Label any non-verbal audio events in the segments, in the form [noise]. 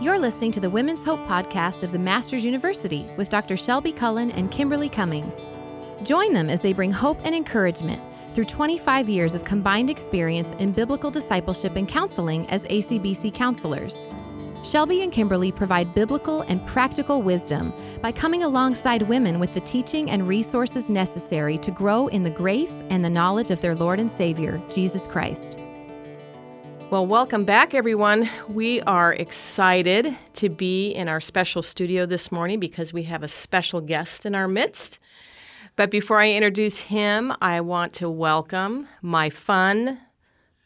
You're listening to the Women's Hope podcast of the Masters University with Dr. Shelbi Cullen and Kimberly Cummings. Join them as they bring hope and encouragement through 25 years of combined experience in biblical discipleship and counseling as ACBC counselors. Shelbi and Kimberly provide biblical and practical wisdom by coming alongside women with the teaching and resources necessary to grow in the grace and the knowledge of their Lord and Savior, Jesus Christ. Well, welcome back, everyone. We are excited to be in our special studio this morning because we have a special guest in our midst. But before I introduce him, I want to welcome my fun,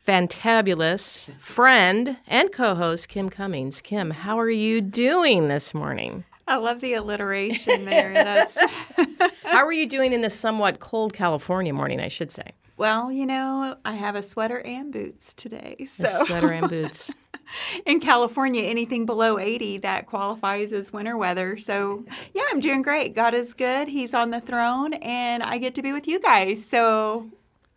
fantabulous friend and co host, Kim Cummings. Kim, how are you doing this morning? I love the alliteration there. That's [laughs] how are you doing in this somewhat cold California morning, I should say? Well, you know, I have a sweater and boots today. So a sweater and boots. [laughs] In California, anything below 80 that qualifies as winter weather. So, yeah, I'm doing great. God is good. He's on the throne and I get to be with you guys. So,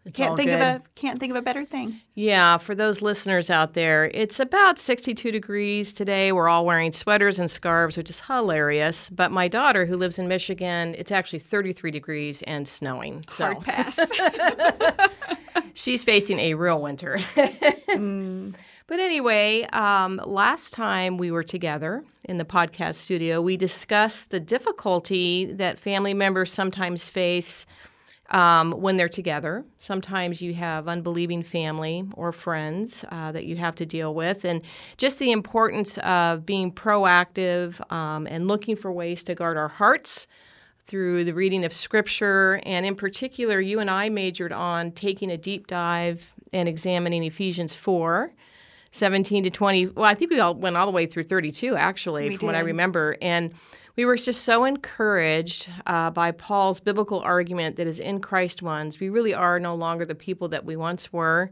it's can't think good. of a can't think of a better thing. Yeah, for those listeners out there, it's about 62 degrees today. We're all wearing sweaters and scarves, which is hilarious. But my daughter, who lives in Michigan, it's actually 33 degrees and snowing. So. Hard pass. [laughs] She's facing a real winter. mm. But anyway, um, last time we were together in the podcast studio, we discussed the difficulty that family members sometimes face um, when they're together. Sometimes you have unbelieving family or friends uh, that you have to deal with, and just the importance of being proactive um, and looking for ways to guard our hearts through the reading of scripture. And in particular, you and I majored on taking a deep dive and examining Ephesians 4. 17 to 20. Well, I think we all went all the way through 32, actually, we from did. what I remember. And we were just so encouraged uh, by Paul's biblical argument that as in Christ ones, we really are no longer the people that we once were.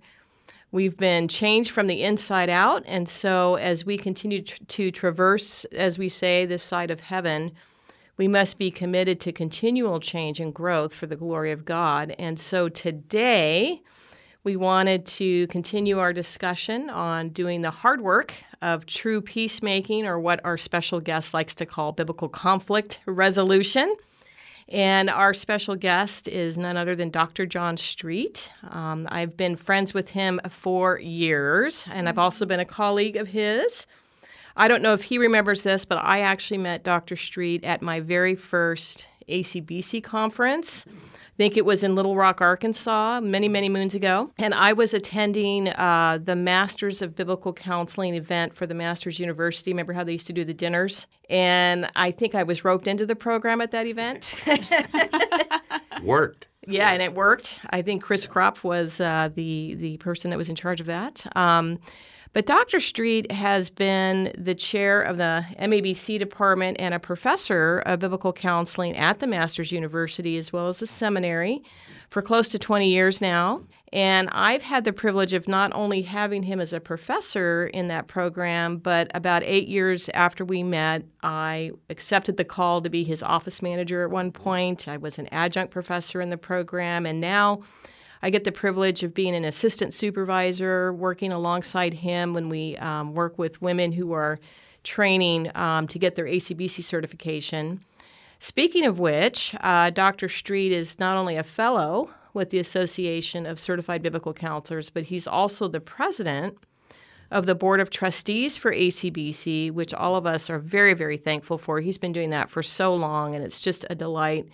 We've been changed from the inside out. And so, as we continue tr- to traverse, as we say, this side of heaven, we must be committed to continual change and growth for the glory of God. And so, today, we wanted to continue our discussion on doing the hard work of true peacemaking, or what our special guest likes to call biblical conflict resolution. And our special guest is none other than Dr. John Street. Um, I've been friends with him for years, and I've also been a colleague of his. I don't know if he remembers this, but I actually met Dr. Street at my very first ACBC conference I think it was in Little Rock, Arkansas, many, many moons ago. And I was attending uh, the Masters of Biblical Counseling event for the Masters University. Remember how they used to do the dinners? And I think I was roped into the program at that event. [laughs] Worked. Yeah, and it worked. I think Chris Kropf was uh, the the person that was in charge of that. Um, but Dr. Street has been the chair of the MABC department and a professor of biblical counseling at the Masters University as well as the seminary for close to 20 years now. And I've had the privilege of not only having him as a professor in that program, but about eight years after we met, I accepted the call to be his office manager at one point. I was an adjunct professor in the program, and now I get the privilege of being an assistant supervisor, working alongside him when we um, work with women who are training um, to get their ACBC certification. Speaking of which, uh, Dr. Street is not only a fellow with the Association of Certified Biblical Counselors, but he's also the president of the Board of Trustees for ACBC, which all of us are very, very thankful for. He's been doing that for so long, and it's just a delight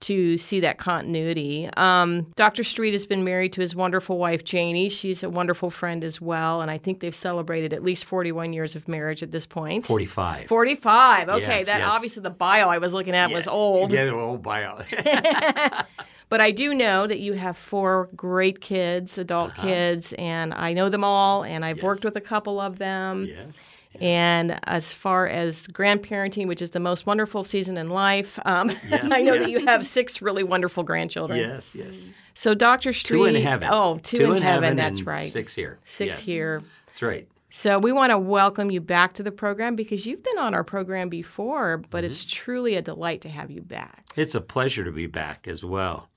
to see that continuity. Um, Dr. Street has been married to his wonderful wife, Janie. She's a wonderful friend as well, and I think they've celebrated at least 41 years of marriage at this point. 45. 45. Okay, yes, that yes. obviously the bio I was looking at yeah, was old. Yeah, the old bio. [laughs] [laughs] but I do know that you have four great kids, adult uh-huh. kids, and I know them all, and I've yes. worked with a couple of them. Yes. And as far as grandparenting, which is the most wonderful season in life, um, yes, [laughs] I know that you have six really wonderful grandchildren. Yes, yes. So Dr. Street. Two in heaven. Oh, two, two in, heaven. heaven that's right. Six here. Six yes. here. That's right. So we want to welcome you back to the program because you've been on our program before, but mm-hmm. it's truly a delight to have you back. It's a pleasure to be back as well.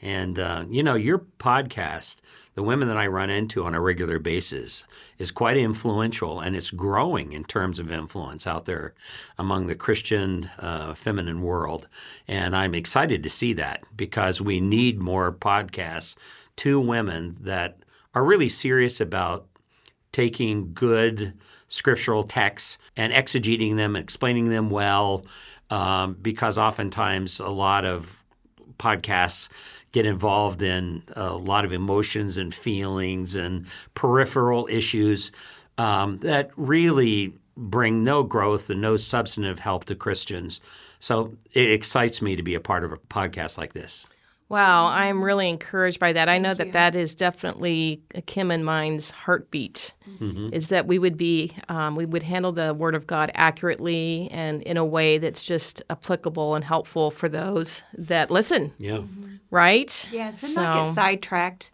And, uh, you know, your podcast, the women that I run into on a regular basis, is quite influential and it's growing in terms of influence out there among the Christian uh, feminine world. And I'm excited to see that because we need more podcasts to women that are really serious about taking good scriptural texts and exegeting them, and explaining them well, um, because oftentimes a lot of podcasts get involved in a lot of emotions and feelings and peripheral issues um, that really bring no growth and no substantive help to Christians. So it excites me to be a part of a podcast like this. Wow, I'm really encouraged by that. I know that that is definitely Kim and mine's heartbeat. Mm-hmm. Is that we would be, um, we would handle the Word of God accurately and in a way that's just applicable and helpful for those that listen. Yeah. Mm-hmm. Right. Yes, and so. not get sidetracked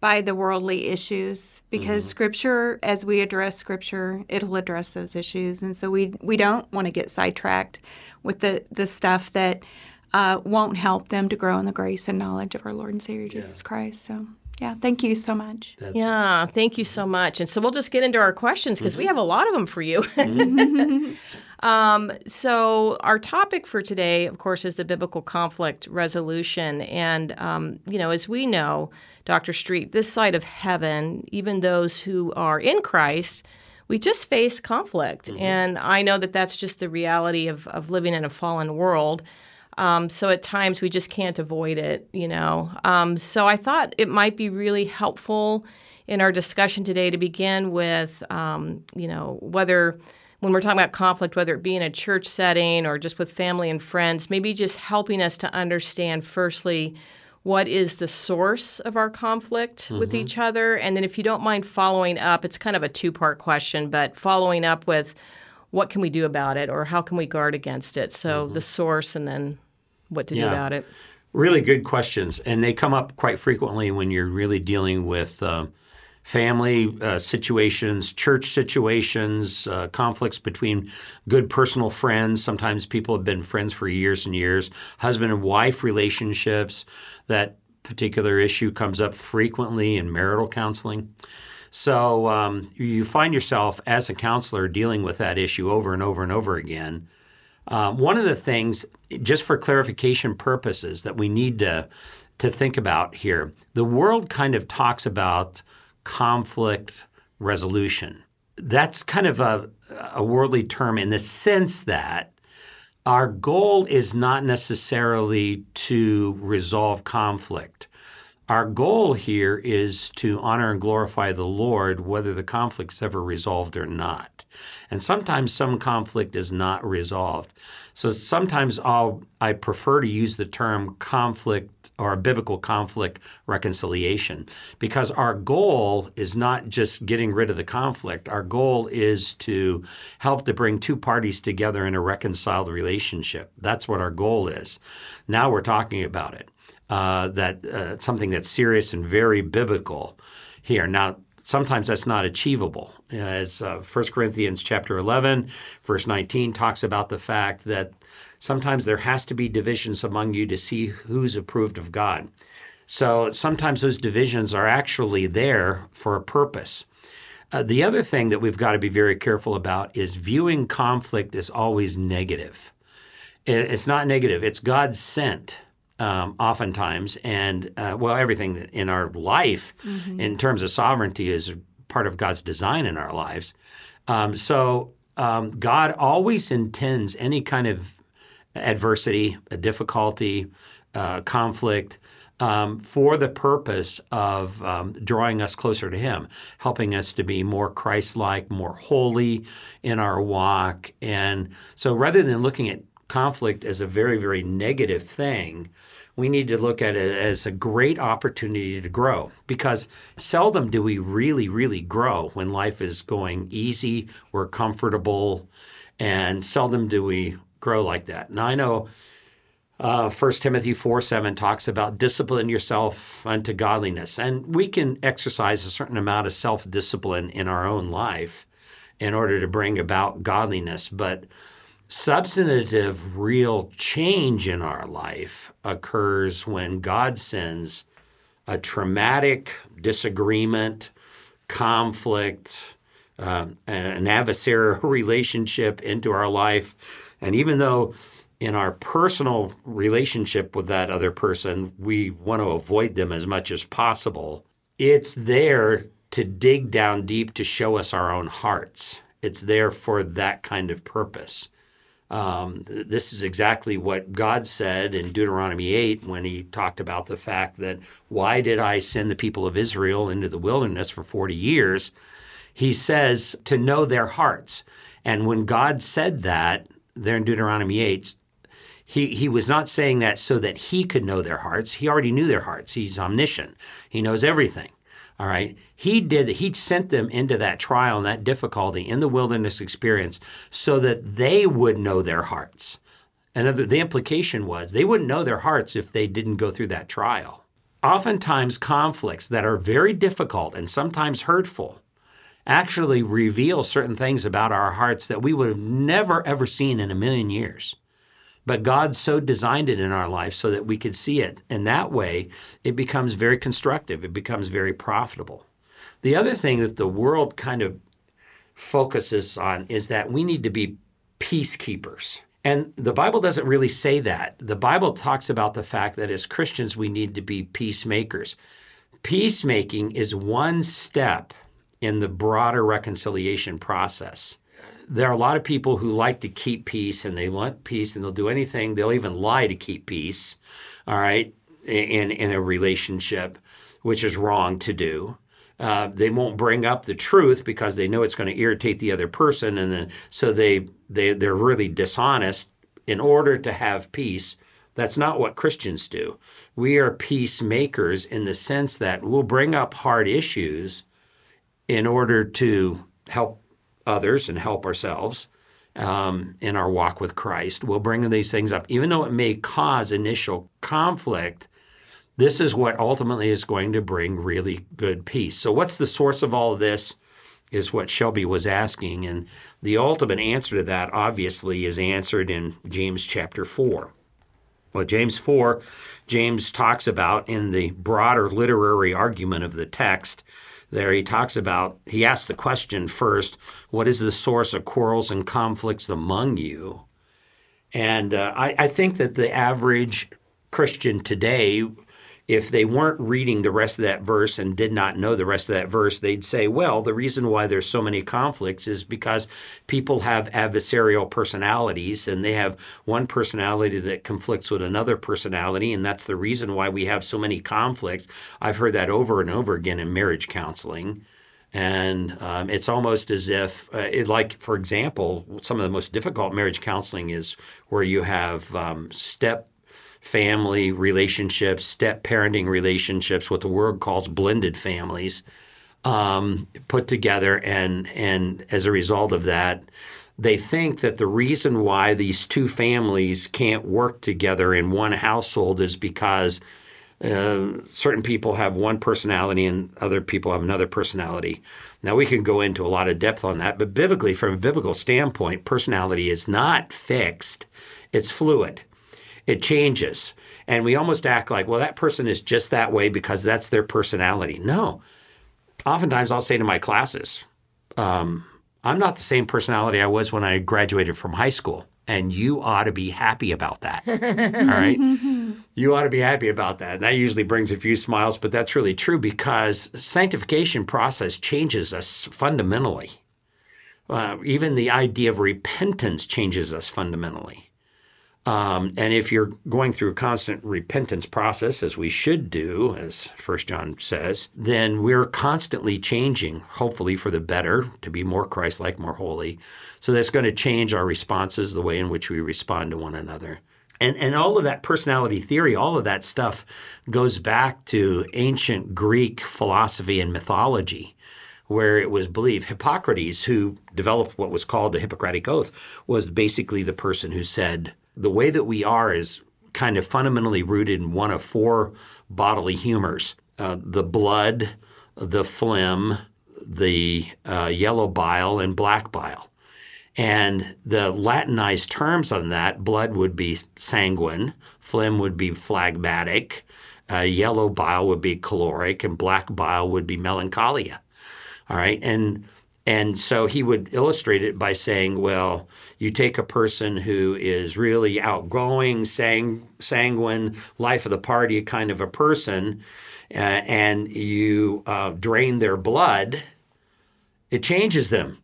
by the worldly issues because mm-hmm. Scripture, as we address Scripture, it'll address those issues, and so we we don't want to get sidetracked with the the stuff that uh, won't help them to grow in the grace and knowledge of our Lord and Savior Jesus yeah. Christ. So, yeah, thank you so much. That's yeah, right. thank you so much. And so we'll just get into our questions because mm-hmm. we have a lot of them for you. [laughs] Mm-hmm. um, so, our topic for today, of course, is the biblical conflict resolution. And, um, you know, as we know, Dr. Street, this side of heaven, even those who are in Christ, we just face conflict. Mm-hmm. And I know that that's just the reality of, of living in a fallen world. Um, so at times we just can't avoid it, you know. Um, so I thought it might be really helpful in our discussion today to begin with, um, you know, whether when we're talking about conflict, whether it be in a church setting or just with family and friends, maybe just helping us to understand firstly what is the source of our conflict mm-hmm. with each other. And then if you don't mind following up, it's kind of a two part question, but following up with what can we do about it or how can we guard against it? So mm-hmm. the source and then what to yeah. do about it. Really good questions, and they come up quite frequently when you're really dealing with uh, family uh, situations, church situations, uh, conflicts between good personal friends. Sometimes people have been friends for years and years. Husband and wife relationships. That particular issue comes up frequently in marital counseling. So um, you find yourself as a counselor dealing with that issue over and over and over again. Um, one of the things, just for clarification purposes, that we need to to think about here, the world kind of talks about conflict resolution. That's kind of a, a worldly term in the sense that our goal is not necessarily to resolve conflict. Our goal here is to honor and glorify the Lord, whether the conflict's ever resolved or not. And sometimes some conflict is not resolved. So sometimes I'll, I prefer to use the term conflict or biblical conflict reconciliation because our goal is not just getting rid of the conflict. Our goal is to help to bring two parties together in a reconciled relationship. That's what our goal is. Now we're talking about it uh, that uh, something that's serious and very biblical here. Now, sometimes that's not achievable. As uh, 1 Corinthians chapter 11, verse 19 talks about the fact that sometimes there has to be divisions among you to see who's approved of God. So sometimes those divisions are actually there for a purpose. Uh, the other thing that we've got to be very careful about is viewing conflict as always negative. It's not negative, it's God sent um, oftentimes, and uh, well, everything in our life mm-hmm. in terms of sovereignty is part of God's design in our lives. Um, so um, God always intends any kind of adversity, a difficulty, uh, conflict. Um, for the purpose of um, drawing us closer to Him, helping us to be more Christ like, more holy in our walk. And so rather than looking at conflict as a very, very negative thing, we need to look at it as a great opportunity to grow because seldom do we really, really grow when life is going easy, we're comfortable, and seldom do we grow like that. Now, I know uh, 1 Timothy 4 7 talks about discipline yourself unto godliness. And we can exercise a certain amount of self discipline in our own life in order to bring about godliness. But substantive, real change in our life occurs when God sends a traumatic disagreement, conflict, uh, an adversarial [laughs] relationship into our life. And even though in our personal relationship with that other person, we want to avoid them as much as possible, it's there to dig down deep to show us our own hearts. It's there for that kind of purpose. Um, this is exactly what God said in Deuteronomy 8 when he talked about the fact that why did I send the people of Israel into the wilderness for 40 years? He says to know their hearts. And when God said that there in Deuteronomy 8, he, he was not saying that so that he could know their hearts. He already knew their hearts. He's omniscient, he knows everything. All right. He did, he sent them into that trial and that difficulty in the wilderness experience so that they would know their hearts. And the implication was they wouldn't know their hearts if they didn't go through that trial. Oftentimes, conflicts that are very difficult and sometimes hurtful actually reveal certain things about our hearts that we would have never, ever seen in a million years. But God so designed it in our life so that we could see it. And that way, it becomes very constructive, it becomes very profitable. The other thing that the world kind of focuses on is that we need to be peacekeepers. And the Bible doesn't really say that. The Bible talks about the fact that as Christians, we need to be peacemakers. Peacemaking is one step in the broader reconciliation process there are a lot of people who like to keep peace and they want peace and they'll do anything. They'll even lie to keep peace, all right, in, in a relationship, which is wrong to do. Uh, they won't bring up the truth because they know it's going to irritate the other person, and then so they they they're really dishonest in order to have peace. That's not what Christians do. We are peacemakers in the sense that we'll bring up hard issues in order to help others and help ourselves um, in our walk with Christ. We'll bring these things up, even though it may cause initial conflict. This is what ultimately is going to bring really good peace. So, what's the source of all of this? Is what Shelbi was asking. And the ultimate answer to that, obviously, is answered in James chapter 4. Well, James 4, James talks about in the broader literary argument of the text there he talks about, he asks the question first what is the source of quarrels and conflicts among you? And uh, I, I think that the average Christian today if they weren't reading the rest of that verse and did not know the rest of that verse, they'd say, well, the reason why there's so many conflicts is because people have adversarial personalities and they have one personality that conflicts with another personality, and that's the reason why we have so many conflicts. I've heard that over and over again in marriage counseling. And um, it's almost as if, uh, it, like, for example, some of the most difficult marriage counseling is where you have um, step family relationships, step parenting relationships, what the world calls blended families, um, put together, and and as a result of that, they think that the reason why these two families can't work together in one household is because uh, certain people have one personality and other people have another personality. Now, we can go into a lot of depth on that, but biblically, from a biblical standpoint, personality is not fixed, it's fluid it changes. And we almost act like, well, that person is just that way because that's their personality. No. Oftentimes I'll say to my classes, um, I'm not the same personality I was when I graduated from high school. And you ought to be happy about that. [laughs] All right. you ought to be happy about that. And that usually brings a few smiles, but that's really true because sanctification process changes us fundamentally. Uh, even the idea of repentance changes us fundamentally. Um, and if you're going through a constant repentance process, as we should do, as First John says, then we're constantly changing, hopefully for the better, to be more Christ-like, more holy. So that's going to change our responses, the way in which we respond to one another. And, and all of that personality theory, all of that stuff goes back to ancient Greek philosophy and mythology where it was believed Hippocrates, who developed what was called the Hippocratic Oath, was basically the person who said, the way that we are is kind of fundamentally rooted in one of four bodily humors uh, the blood, the phlegm, the uh, yellow bile, and black bile. And the Latinized terms on that blood would be sanguine, phlegm would be phlegmatic, uh, yellow bile would be choleric, and black bile would be melancholia. All right. And and so he would illustrate it by saying, well, you take a person who is really outgoing, sang, sanguine, life of the party kind of a person, uh, and you uh, drain their blood, it changes them.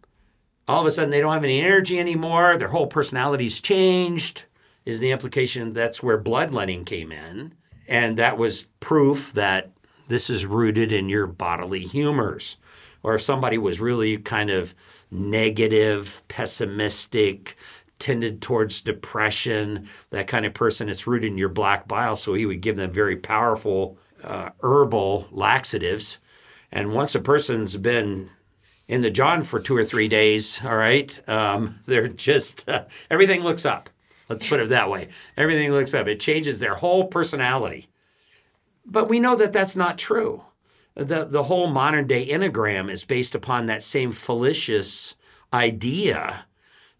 All of a sudden, they don't have any energy anymore. Their whole personality's changed, is the implication. That's where bloodletting came in. And that was proof that this is rooted in your bodily humors or if somebody was really kind of negative, pessimistic, tended towards depression, that kind of person, it's rooted in your black bile. So he would give them very powerful uh, herbal laxatives. And once a person's been in the John for two or three days, all right, um, [laughs] they're just, uh, everything looks up. Let's put it that way. Everything looks up. It changes their whole personality. But we know that that's not true the, the whole modern day enneagram is based upon that same fallacious idea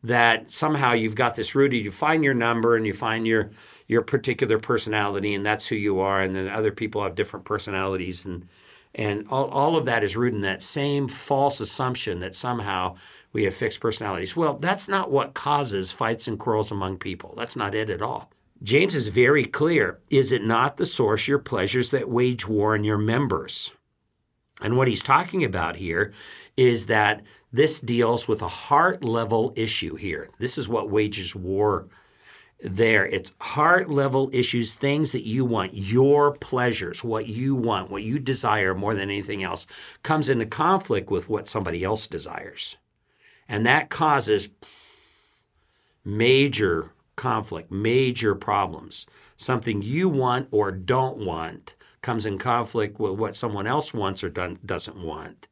that somehow you've got this rooted you find your number and you find your your particular personality and that's who you are and then other people have different personalities and and all, all of that is rooted in that same false assumption that somehow we have fixed personalities. Well that's not what causes fights and quarrels among people. That's not it at all. James is very clear. Is it not the source your pleasures that wage war in your members and what he's talking about here is that this deals with a heart level issue here. This is what wages war there. It's heart level issues, things that you want, your pleasures, what you want, what you desire more than anything else, comes into conflict with what somebody else desires. And that causes major conflict, major problems. Something you want or don't want comes in conflict with what someone else wants or done, doesn't want.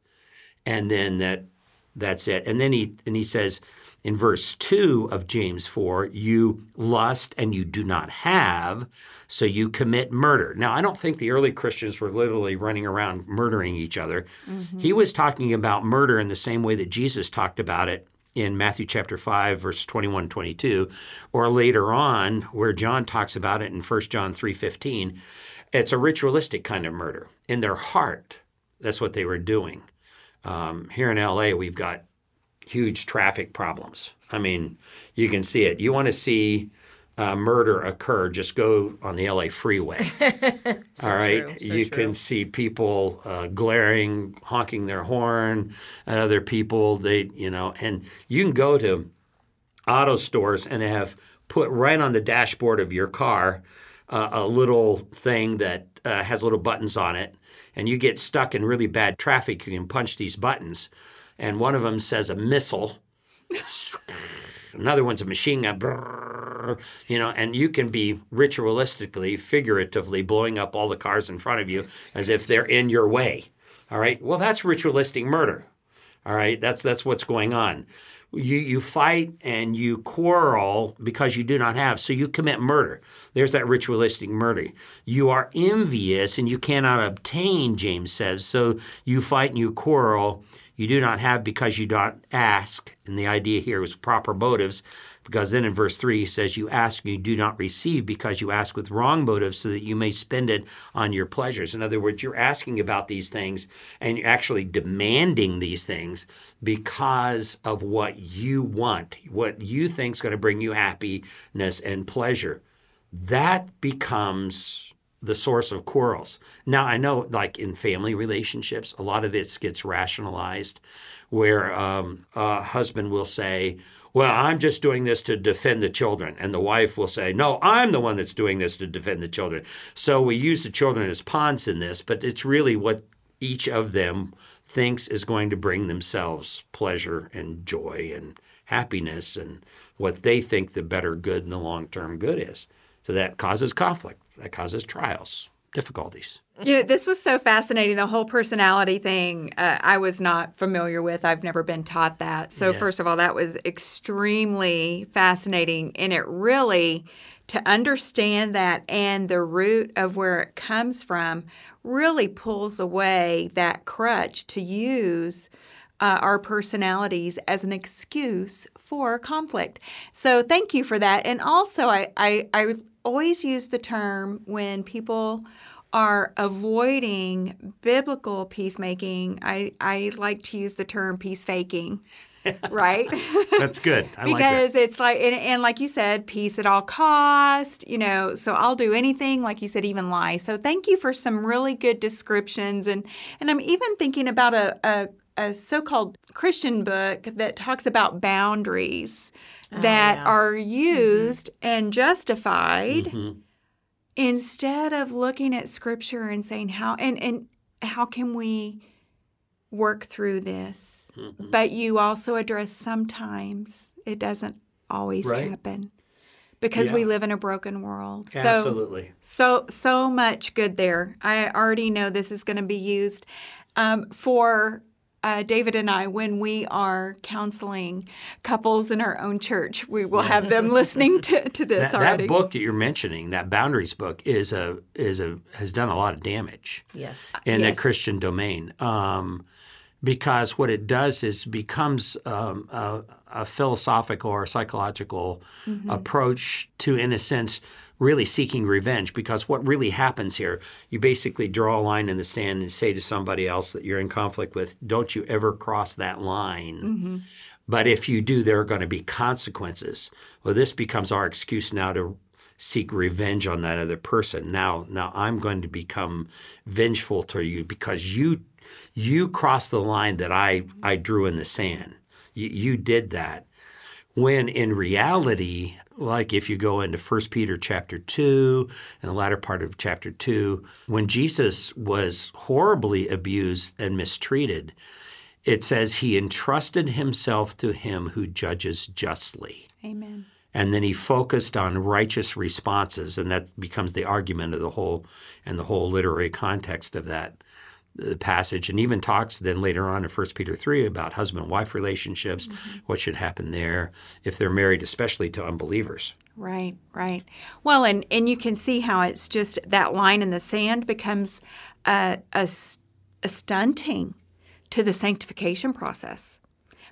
And then that that's it. And then he and he says in verse 2 of James 4, you lust and you do not have, so you commit murder. Now, I don't think the early Christians were literally running around murdering each other. Mm-hmm. He was talking about murder in the same way that Jesus talked about it in Matthew chapter 5 verse 21 22 or later on where John talks about it in 1 John 3:15 it's a ritualistic kind of murder. In their heart, that's what they were doing. Um, here in LA, we've got huge traffic problems. I mean, you can see it. You want to see uh, murder occur, just go on the LA freeway. [laughs] so All right. So you true. can see people uh, glaring, honking their horn at other people. They, you know, and you can go to auto stores and have put right on the dashboard of your car uh, a little thing that uh, has little buttons on it, and you get stuck in really bad traffic, you can punch these buttons, and one of them says a missile. Another one's a machine gun, brrr, you know, and you can be ritualistically, figuratively blowing up all the cars in front of you as if they're in your way. All right. Well, that's ritualistic murder. All right. That's that's what's going on you, you fight and you quarrel because you do not have, so you commit murder. There's that ritualistic murder. You are envious and you cannot obtain, James says, so you fight and you quarrel. You do not have because you don't ask. And the idea here is proper motives. Because then in verse 3, he says, You ask, you do not receive because you ask with wrong motives so that you may spend it on your pleasures. In other words, you're asking about these things and you're actually demanding these things because of what you want, what you think is going to bring you happiness and pleasure. That becomes the source of quarrels. Now, I know, like in family relationships, a lot of this gets rationalized where um, a husband will say, well, I'm just doing this to defend the children. And the wife will say, no, I'm the one that's doing this to defend the children. So we use the children as pawns in this, but it's really what each of them thinks is going to bring themselves pleasure and joy and happiness and what they think the better good and the long term good is. So that causes conflict, that causes trials, difficulties. You know, this was so fascinating. The whole personality thing, uh, I was not familiar with. I've never been taught that. So, yeah. first of all, that was extremely fascinating. And it really, to understand that and the root of where it comes from, really pulls away that crutch to use uh, our personalities as an excuse for conflict. So thank you for that. And also, I, I, I always use the term when people are avoiding biblical peacemaking, I, I like to use the term peace faking. [laughs] right? That's good. I because like it's like, and, and, like you said, peace at all cost. You know, so I'll do anything, like you said, even lie. So thank you for some really good descriptions, and and I'm even thinking about a, a a so-called Christian book that talks about boundaries oh, that yeah. are mm-hmm. used mm-hmm. and justified mm-hmm. instead of looking at scripture and saying how and and how can we work through this mm-hmm. but you also address sometimes it doesn't always right. happen because yeah. we live in a broken world. Absolutely. So, so so much good there. I already know this is going to be used um, for uh, David and I, when we are counseling couples in our own church, we will have them listening to, to this that, already. That book that you're mentioning, that boundaries book, is a is a has done a lot of damage. Yes. In yes. the Christian domain. Um, because what it does is becomes um, a, a, philosophical or psychological mm-hmm. approach to, in a sense, really seeking revenge because what really happens here, you basically draw a line in the sand and say to somebody else that you're in conflict with, don't you ever cross that line. Mm-hmm. But if you do, there are going to be consequences. Well, this becomes our excuse now to seek revenge on that other person. Now, now I'm going to become vengeful to you because you you crossed the line that I I drew in the sand. You, you did that. When in reality, like if you go into 1 Peter chapter 2 and the latter part of chapter 2, when Jesus was horribly abused and mistreated, it says he entrusted himself to him who judges justly. Amen. And then he focused on righteous responses, and that becomes the argument of the whole and the whole literary context of that the passage and even talks then later on in 1 Peter 3 about husband and wife relationships, mm-hmm. what should happen there if they're married, especially to unbelievers. Right, right. Well, and, and you can see how it's just that line in the sand becomes a, a, a stunting to the sanctification process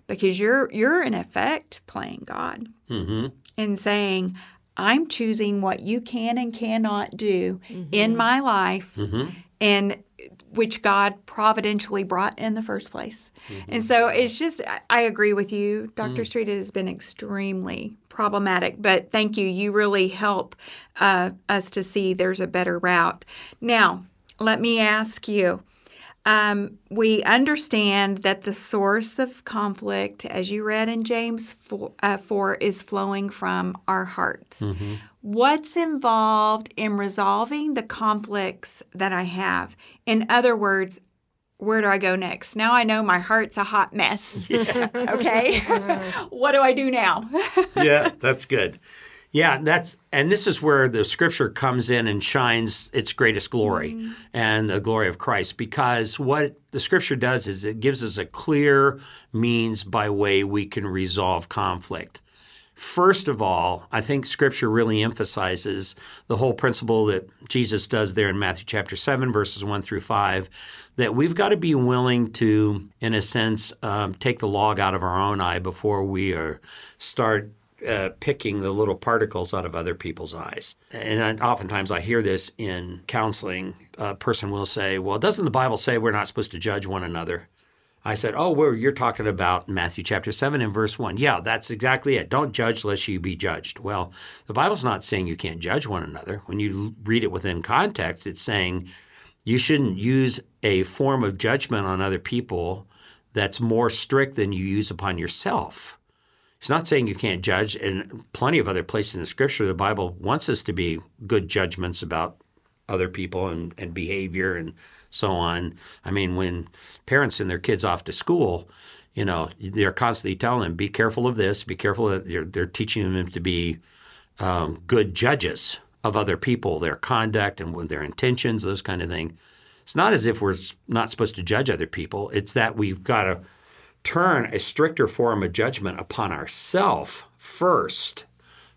because you're you're in effect playing God mm-hmm. and saying, I'm choosing what you can and cannot do mm-hmm. in my life, mm-hmm. and which God providentially brought in the first place. Mm-hmm. And so it's just, I agree with you. Dr. Mm. Street has been extremely problematic, but thank you. You really help uh, us to see there's a better route. Now, let me ask you. Um, we understand that the source of conflict, as you read in James 4, uh, 4 is flowing from our hearts. Mm-hmm what's involved in resolving the conflicts that I have. In other words, where do I go next? Now I know my heart's a hot mess. [laughs] Yeah. [laughs] okay. [laughs] what do I do now? yeah, that's good. Yeah, that's and this is where the scripture comes in and shines its greatest glory mm-hmm. and the glory of Christ because what the scripture does is it gives us a clear means by way we can resolve conflict. First of all, I think Scripture really emphasizes the whole principle that Jesus does there in Matthew chapter 7, verses 1 through 5, that we've got to be willing to, in a sense, um, take the log out of our own eye before we are, start uh, picking the little particles out of other people's eyes. And I, oftentimes I hear this in counseling. A person will say, Well, doesn't the Bible say we're not supposed to judge one another? I said, Oh, well, you're talking about Matthew chapter 7 and verse 1. Yeah, that's exactly it. Don't judge lest you be judged. Well, the Bible's not saying you can't judge one another. When you read it within context, it's saying you shouldn't use a form of judgment on other people that's more strict than you use upon yourself. It's not saying you can't judge. In plenty of other places in the scripture, the Bible wants us to be good judgments about other people and, and behavior and so on. I mean, when parents send their kids off to school, you know, they're constantly telling them, be careful of this, be careful that they're, they're teaching them to be um, good judges of other people, their conduct and their intentions, those kind of things. It's not as if we're not supposed to judge other people. It's that we've got to turn a stricter form of judgment upon ourselves first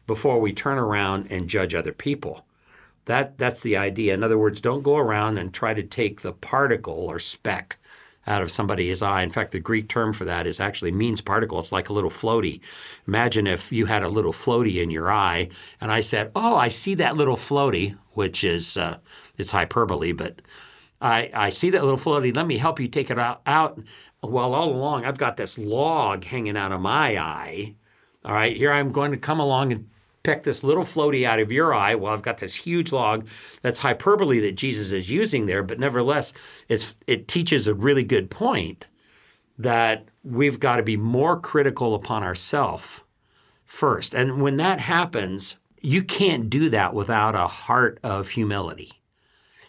before we turn around and judge other people. That that's the idea. In other words, don't go around and try to take the particle or speck out of somebody's eye. In fact, the Greek term for that is actually means particle. It's like a little floaty. Imagine if you had a little floaty in your eye, and I said, "Oh, I see that little floaty," which is uh, it's hyperbole, but I, I see that little floaty. Let me help you take it out. out. Well, all along, I've got this log hanging out of my eye. All right, here I'm going to come along and pick this little floaty out of your eye. Well, I've got this huge log. That's hyperbole that Jesus is using there, but nevertheless, it teaches a really good point that we've got to be more critical upon ourselves first. And when that happens, you can't do that without a heart of humility.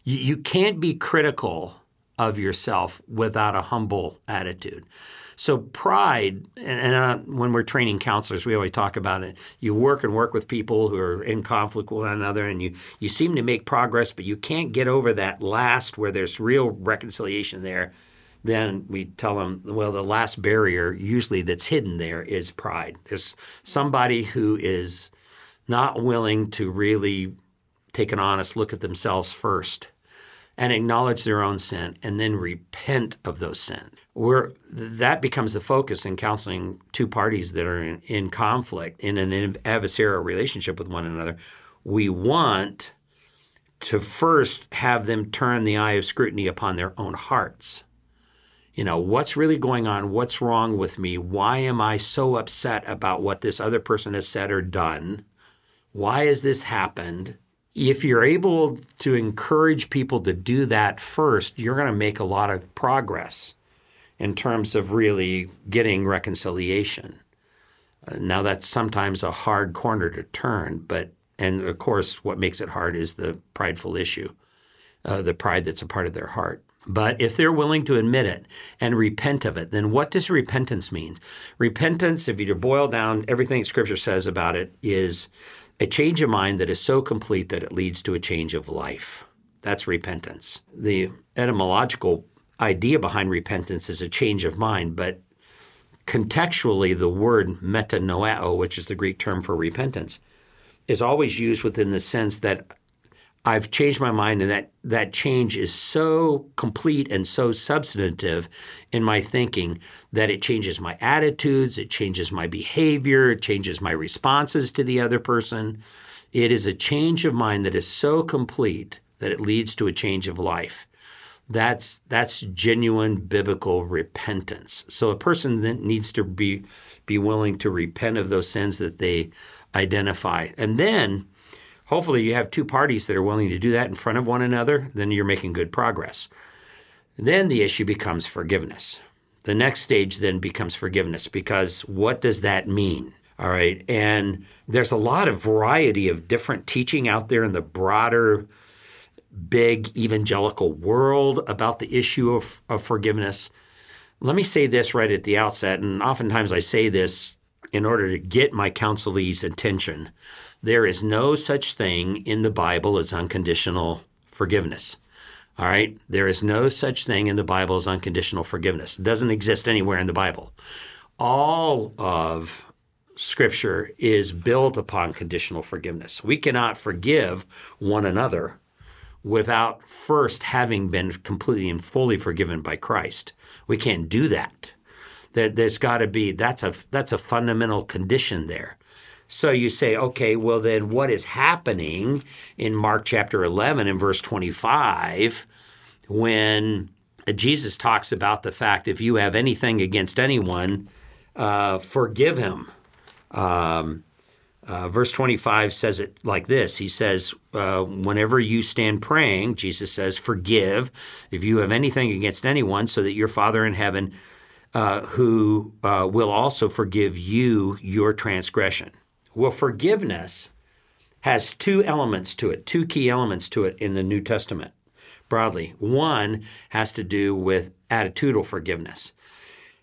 You, you can't be critical of yourself without a humble attitude. So pride, and uh, when we're training counselors, we always talk about it. You work and work with people who are in conflict with one another, and you you seem to make progress, but you can't get over that last where there's real reconciliation there. Then we tell them, well, the last barrier usually that's hidden there is pride. There's somebody who is not willing to really take an honest look at themselves first and acknowledge their own sin and then repent of those sins where that becomes the focus in counseling two parties that are in, in conflict in an adversarial relationship with one another. We want to first have them turn the eye of scrutiny upon their own hearts. You know, what's really going on? What's wrong with me? Why am I so upset about what this other person has said or done? Why has this happened? If you're able to encourage people to do that first, you're going to make a lot of progress in terms of really getting reconciliation. Uh, now, that's sometimes a hard corner to turn, but, and of course, what makes it hard is the prideful issue, uh, the pride that's a part of their heart. But if they're willing to admit it and repent of it, then what does repentance mean? Repentance, if you boil down everything Scripture says about it, is a change of mind that is so complete that it leads to a change of life. That's repentance. The etymological idea behind repentance is a change of mind, but contextually, the word metanoeo, which is the Greek term for repentance, is always used within the sense that I've changed my mind, and that that change is so complete and so substantive in my thinking that it changes my attitudes, it changes my behavior, it changes my responses to the other person. It is a change of mind that is so complete that it leads to a change of life that's that's genuine biblical repentance. So a person then needs to be be willing to repent of those sins that they identify. And then hopefully you have two parties that are willing to do that in front of one another, then you're making good progress. Then the issue becomes forgiveness. The next stage then becomes forgiveness because what does that mean? All right. And there's a lot of variety of different teaching out there in the broader big evangelical world about the issue of, of forgiveness. Let me say this right at the outset, and oftentimes I say this in order to get my counselee's attention. There is no such thing in the Bible as unconditional forgiveness. All right? There is no such thing in the Bible as unconditional forgiveness. It doesn't exist anywhere in the Bible. All of Scripture is built upon conditional forgiveness. We cannot forgive one another without first having been completely and fully forgiven by Christ. We can't do that. There, has got to be that's a that's a fundamental condition there. So you say, okay, well then what is happening in Mark chapter 11 and verse 25 when Jesus talks about the fact if you have anything against anyone, uh, forgive him. Um, uh, verse 25 says it like this He says, uh, Whenever you stand praying, Jesus says, forgive if you have anything against anyone, so that your Father in heaven, uh, who uh, will also forgive you your transgression. Well, forgiveness has two elements to it, two key elements to it in the New Testament broadly. One has to do with attitudinal forgiveness.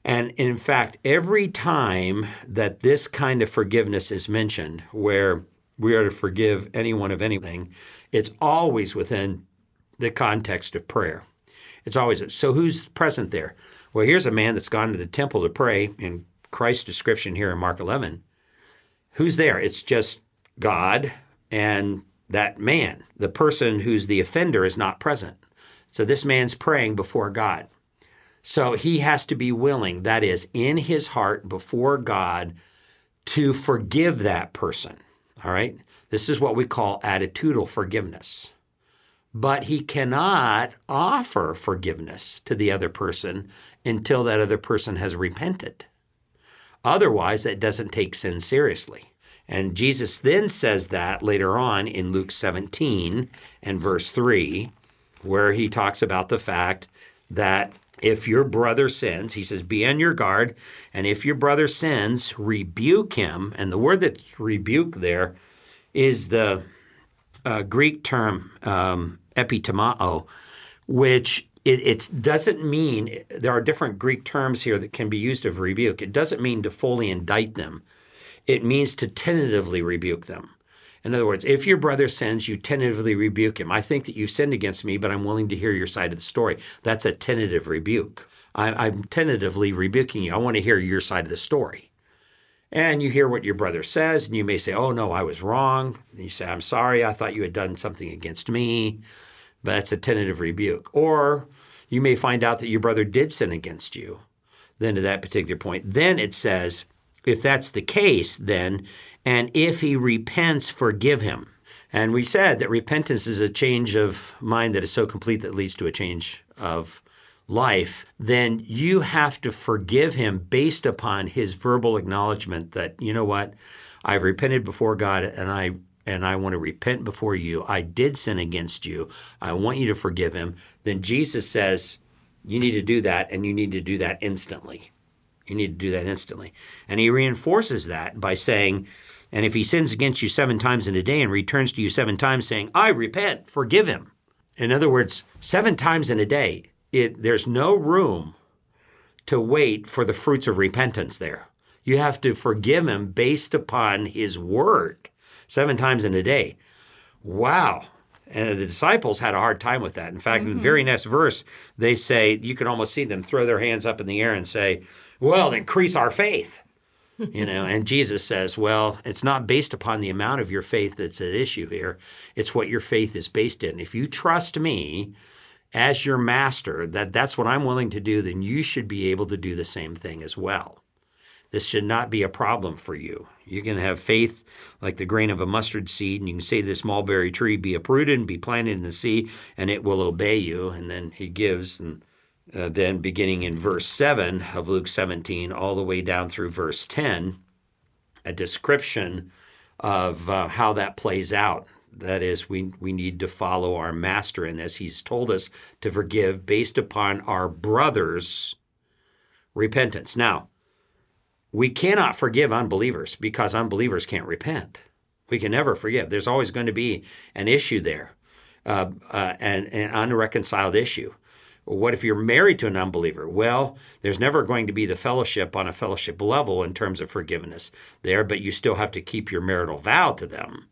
And in fact, every time that this kind of forgiveness is mentioned, where we are to forgive anyone of anything, it's always within the context of prayer. It's always so who's present there? Well, here's a man that's gone to the temple to pray in Christ's description here in Mark 11. Who's there? It's just God and that man. The person who's the offender is not present. So this man's praying before God. So he has to be willing, that is, in his heart before God, to forgive that person. All right? This is what we call attitudinal forgiveness. But he cannot offer forgiveness to the other person until that other person has repented. Otherwise, that doesn't take sin seriously. And Jesus then says that later on in Luke 17 and verse 3, where he talks about the fact that if your brother sins, he says, be on your guard. And if your brother sins, rebuke him. And the word that's rebuke there is the uh, Greek term um, epitimao, which it, doesn't mean, there are different Greek terms here that can be used of rebuke. It doesn't mean to fully indict them, it means to tentatively rebuke them. In other words, if your brother sins, you tentatively rebuke him. I think that you've sinned against me, but I'm willing to hear your side of the story. That's a tentative rebuke. I, I'm tentatively rebuking you. I want to hear your side of the story. And you hear what your brother says, and you may say, Oh, no, I was wrong. And you say, I'm sorry. I thought you had done something against me. But that's a tentative rebuke. Or you may find out that your brother did sin against you. Then, to that particular point, then it says, if that's the case, then and if he repents, forgive him. And we said that repentance is a change of mind that is so complete that leads to a change of life, then you have to forgive him based upon his verbal acknowledgement that, you know what, I've repented before God and I and I want to repent before you. I did sin against you. I want you to forgive him. Then Jesus says, you need to do that and you need to do that instantly. You need to do that instantly. And he reinforces that by saying, and if he sins against you seven times in a day and returns to you seven times saying, I repent, forgive him. In other words, seven times in a day, it, there's no room to wait for the fruits of repentance there. You have to forgive him based upon his word seven times in a day. Wow. And the disciples had a hard time with that. In fact, mm-hmm. in the very next verse, they say, you can almost see them throw their hands up in the air and say, Well, increase our faith [laughs] you know and jesus says well it's not based upon the amount of your faith that's at issue here it's what your faith is based in if you trust me as your master that that's what i'm willing to do then you should be able to do the same thing as well this should not be a problem for you you can have faith like the grain of a mustard seed and you can say this mulberry tree be uprooted and be planted in the sea and it will obey you and then he gives and uh, then beginning in verse 7 of Luke 17 all the way down through verse 10, a description of uh, how that plays out. That is, we, we need to follow our master in this. He's told us to forgive based upon our brother's repentance. Now, we cannot forgive unbelievers because unbelievers can't repent. We can never forgive. There's always going to be an issue there, uh, uh, an, an unreconciled issue. What if you're married to an unbeliever? Well, there's never going to be the fellowship on a fellowship level in terms of forgiveness there, but you still have to keep your marital vow to them.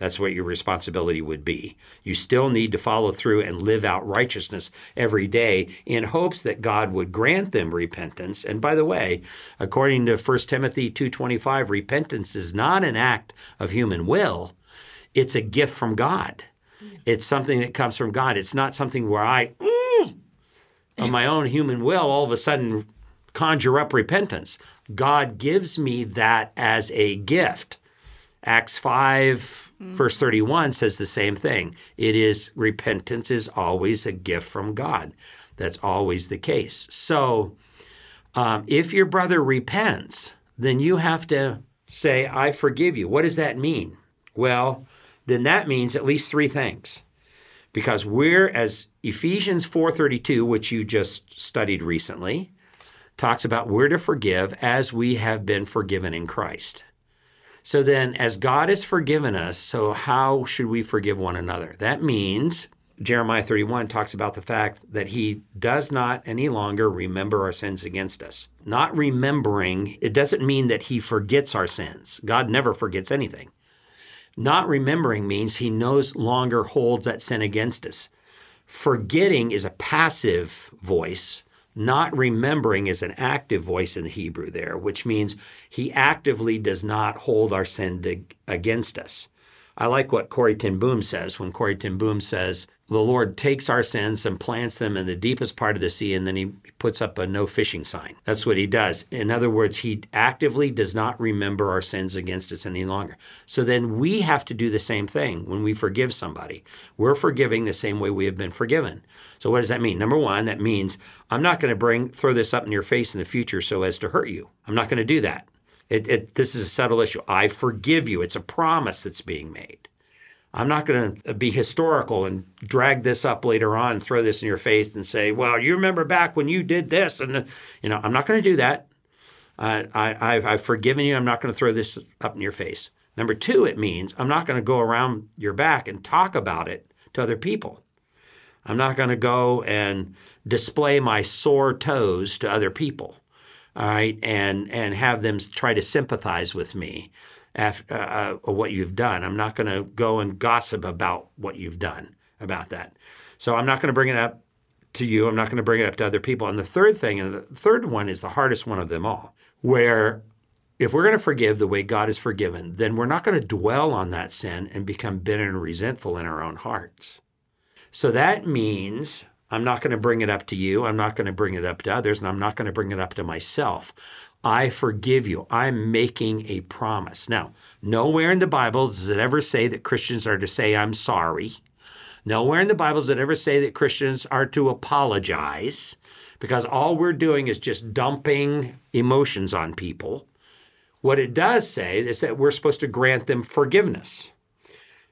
That's what your responsibility would be. You still need to follow through and live out righteousness every day in hopes that God would grant them repentance. And by the way, according to 1 Timothy 2:25, repentance is not an act of human will. It's a gift from God. Mm. It's something that comes from God. It's not something where I mm, of my own human will all of a sudden conjure up repentance. God gives me that as a gift. Acts 5, mm. verse 31 says the same thing. It is repentance is always a gift from God. That's always the case. So um, if your brother repents, then you have to say, I forgive you. What does that mean? Well, then that means at least three things because we're as Ephesians 4:32 which you just studied recently talks about we're to forgive as we have been forgiven in Christ. So then as God has forgiven us, so how should we forgive one another? That means Jeremiah 31 talks about the fact that he does not any longer remember our sins against us. Not remembering, it doesn't mean that he forgets our sins. God never forgets anything. Not remembering means he no longer holds that sin against us. Forgetting is a passive voice. Not remembering is an active voice in the Hebrew there, which means he actively does not hold our sin to, against us. I like what Corrie ten Boom says when Corrie ten Boom says, the Lord takes our sins and plants them in the deepest part of the sea, and then he puts up a no fishing sign. That's what he does. In other words, he actively does not remember our sins against us any longer. So then we have to do the same thing when we forgive somebody. We're forgiving the same way we have been forgiven. So what does that mean? Number one, that means I'm not going to bring throw this up in your face in the future so as to hurt you. I'm not going to do that. It, it, this is a subtle issue. I forgive you. It's a promise that's being made. I'm not going to be historical and drag this up later on, throw this in your face, and say, "Well, you remember back when you did this," and you know, I'm not going to do that. I, I've, I've forgiven you. I'm not going to throw this up in your face. Number two, it means I'm not going to go around your back and talk about it to other people. I'm not going to go and display my sore toes to other people, all right, and and have them try to sympathize with me after, uh, uh, what you've done. I'm not going to go and gossip about what you've done about that. So I'm not going to bring it up to you. I'm not going to bring it up to other people. And the third thing, and the third one is the hardest one of them all, where if we're going to forgive the way God is forgiven, then we're not going to dwell on that sin and become bitter and resentful in our own hearts. So that means I'm not going to bring it up to you. I'm not going to bring it up to others, and I'm not going to bring it up to myself. I forgive you. I'm making a promise. Now, nowhere in the Bible does it ever say that Christians are to say, I'm sorry. Nowhere in the Bible does it ever say that Christians are to apologize because all we're doing is just dumping emotions on people. What it does say is that we're supposed to grant them forgiveness.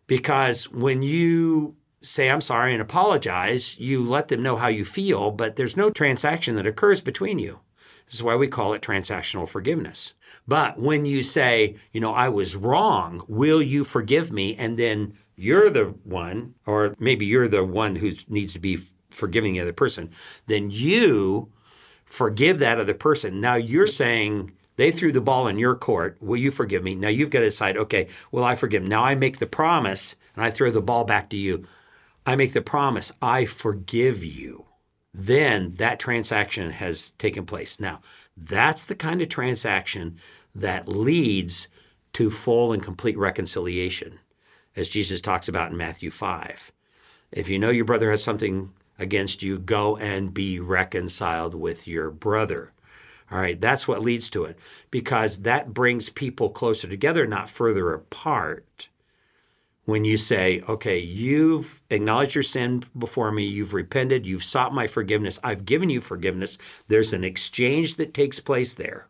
Because when you say, I'm sorry, and apologize, you let them know how you feel, but there's no transaction that occurs between you. This is why we call it transactional forgiveness. But when you say, you know, I was wrong, will you forgive me? And then you're the one, or maybe you're the one who needs to be forgiving the other person, then you forgive that other person. Now you're saying, they threw the ball in your court. Will you forgive me? Now you've got to decide, okay, will I forgive? Now I make the promise and I throw the ball back to you. I make the promise, I forgive you then that transaction has taken place. Now, that's the kind of transaction that leads to full and complete reconciliation, as Jesus talks about in Matthew 5. If you know your brother has something against you, go and be reconciled with your brother. All right, that's what leads to it because that brings people closer together, not further apart when you say, okay, you've acknowledged your sin before me, you've repented, you've sought my forgiveness, I've given you forgiveness, there's an exchange that takes place there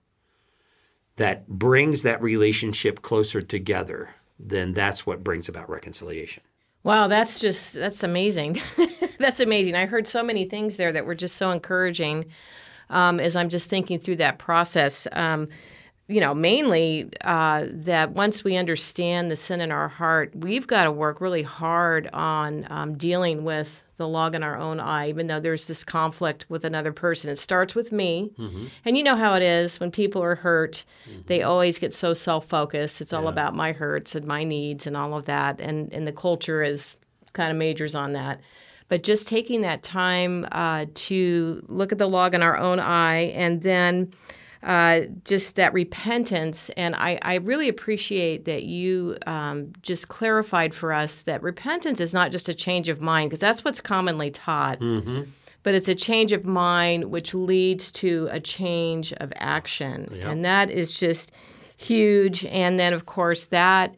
that brings that relationship closer together, then that's what brings about reconciliation. Wow, that's just that's amazing. [laughs] that's amazing. I heard so many things there that were just so encouraging um, as I'm just thinking through that process. Um, you know, mainly uh, that once we understand the sin in our heart, we've got to work really hard on um, dealing with the log in our own eye, even though there's this conflict with another person. It starts with me. Mm-hmm. And you know how it is when people are hurt, mm-hmm. they always get so self focused. It's all yeah. about my hurts and my needs and all of that. And, and the culture is kind of majors on that. But just taking that time uh, to look at the log in our own eye and then uh, just that repentance. And I, I, really appreciate that you um, just clarified for us that repentance is not just a change of mind, because that's what's commonly taught. Mm-hmm. But it's a change of mind which leads to a change of action. Yep. And that is just huge. And then, of course, that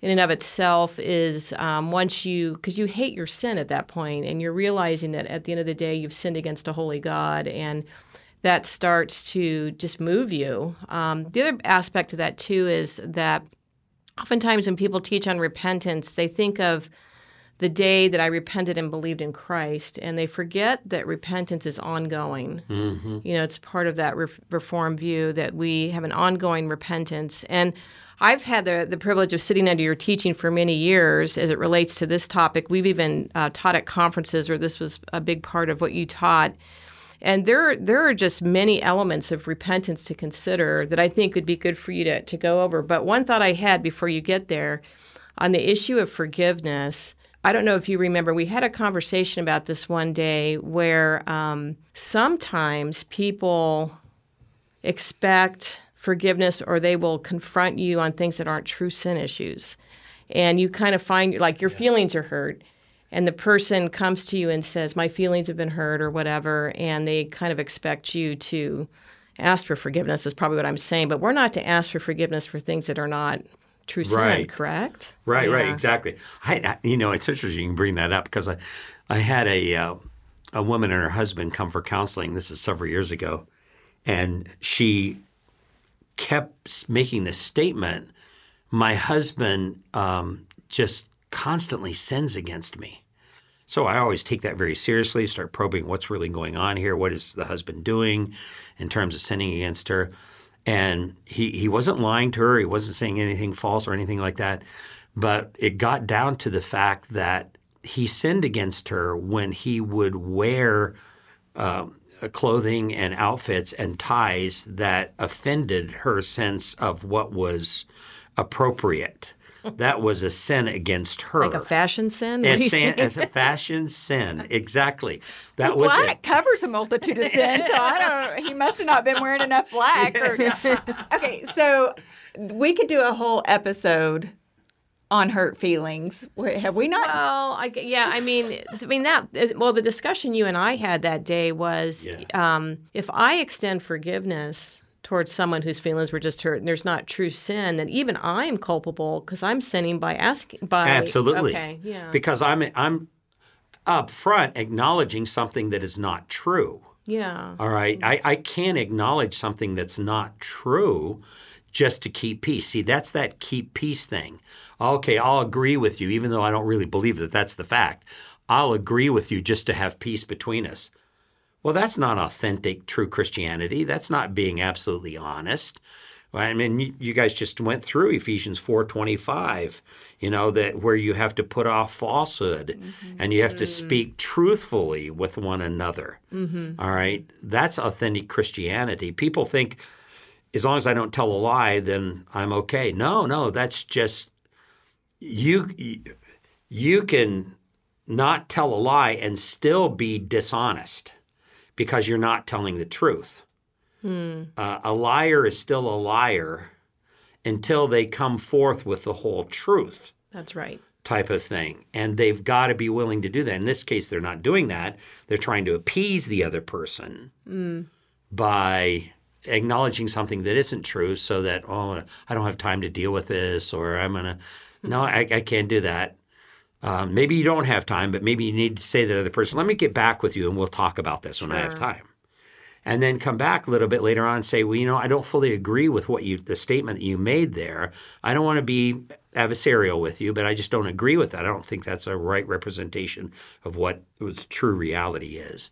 in and of itself is um, once you, because you hate your sin at that point, and you're realizing that at the end of the day, you've sinned against a holy God. And that starts to just move you. Um, the other aspect of that, too, is that oftentimes when people teach on repentance, they think of the day that I repented and believed in Christ, and they forget that repentance is ongoing. Mm-hmm. You know, it's part of that re- reform view that we have an ongoing repentance. And I've had the, the privilege of sitting under your teaching for many years as it relates to this topic. We've even uh, taught at conferences where this was a big part of what you taught. And there, there are just many elements of repentance to consider that I think would be good for you to, to go over. But one thought I had before you get there on the issue of forgiveness, I don't know if you remember, we had a conversation about this one day where um, sometimes people expect forgiveness or they will confront you on things that aren't true sin issues. And you kind of find like your feelings are hurt and the person comes to you and says, My feelings have been hurt or whatever, and they kind of expect you to ask for forgiveness, is probably what I'm saying. But we're not to ask for forgiveness for things that are not true sin, Right. correct? Right, right, exactly. I, I, you know, it's interesting you bring that up because I, I had a uh, a woman and her husband come for counseling. This is several years ago, and she kept making this statement: "My husband um, just constantly sins against me." So I always take that very seriously. Start probing what's really going on here. What is the husband doing in terms of sinning against her? And he he wasn't lying to her. He wasn't saying anything false or anything like that. But it got down to the fact that he sinned against her when he would wear um, clothing and outfits and ties that offended her sense of what was appropriate. That was a sin against her. Like a fashion sin? What A sin- a [laughs] fashion sin, exactly. That was black it. covers a multitude of sins, so I don't. He must have not been wearing enough black. or- [laughs] okay, so we could do a whole episode on hurt feelings. Have we not? Well, I, g- yeah, I mean, I mean that. uh, Well, the discussion you and I had that day was, Yeah. um, if I extend forgiveness towards someone whose feelings were just hurt, and there's not true sin, then even I'm culpable because I'm sinning by asking. By Absolutely. okay, yeah, Because I'm I'm up front acknowledging something that is not true. yeah, All right. I, I can't acknowledge something that's not true just to keep peace. See, that's that keep peace thing. Okay, I'll agree with you, even though I don't really believe that that's the fact. I'll agree with you just to have peace between us. Well, that's not authentic, true Christianity. That's not being absolutely honest. I mean, you, guys just went through Ephesians four twenty five. You know that where you have to put off falsehood mm-hmm. and you have to mm. speak truthfully with one another. Mm-hmm. All right, that's authentic Christianity. People think as long as I don't tell a lie, then I'm okay. No, no, that's just you. You can not tell a lie and still be dishonest because you're not telling the truth. Uh, a liar is still a liar until they come forth with the whole truth that's right. type of thing. And they've got to be willing to do that. In this case, they're not doing that. They're trying to appease the other person by acknowledging something that isn't true so that, oh, I don't have time to deal with this, or I'm going [laughs] to, no, I, I can't do that. Um, maybe you don't have time, but maybe you need to say to the other person, let me get back with you and we'll talk about this when I have time. And then come back a little bit later on and say, well, you know, I don't fully agree with what you, the statement that you made there. I don't want to be adversarial with you, but I just don't agree with that. I don't think that's a right representation of what was true reality is.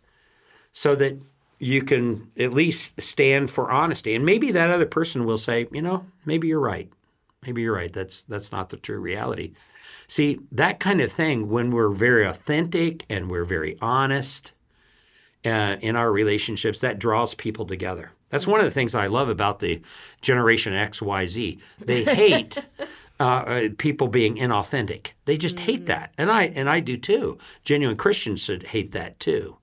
So that you can at least stand for honesty. And maybe that other person will say, you know, maybe you're right. Maybe you're right. That's that's not the true reality. See, that kind of thing, when we're very authentic and we're very honest uh, in our relationships, that draws people together. That's one of the things I love about the Generation X, Y, Z. They hate [laughs] uh, uh, people being inauthentic. They just hate that, and I and I do too. Genuine Christians should hate that too.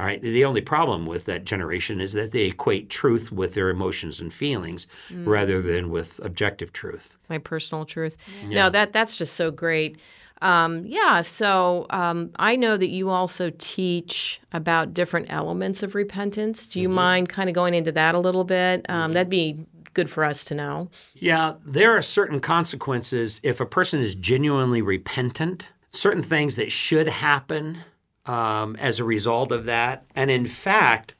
All right. The only problem with that generation is that they equate truth with their emotions and feelings rather than with objective truth. my personal truth. No, that that's just so great. Um, yeah, so um, I know that you also teach about different elements of repentance. Do you mind kind of going into that a little bit? Um, That'd be good for us to know. Yeah, there are certain consequences if a person is genuinely repentant, certain things that should happen um, as a result of that. And in fact,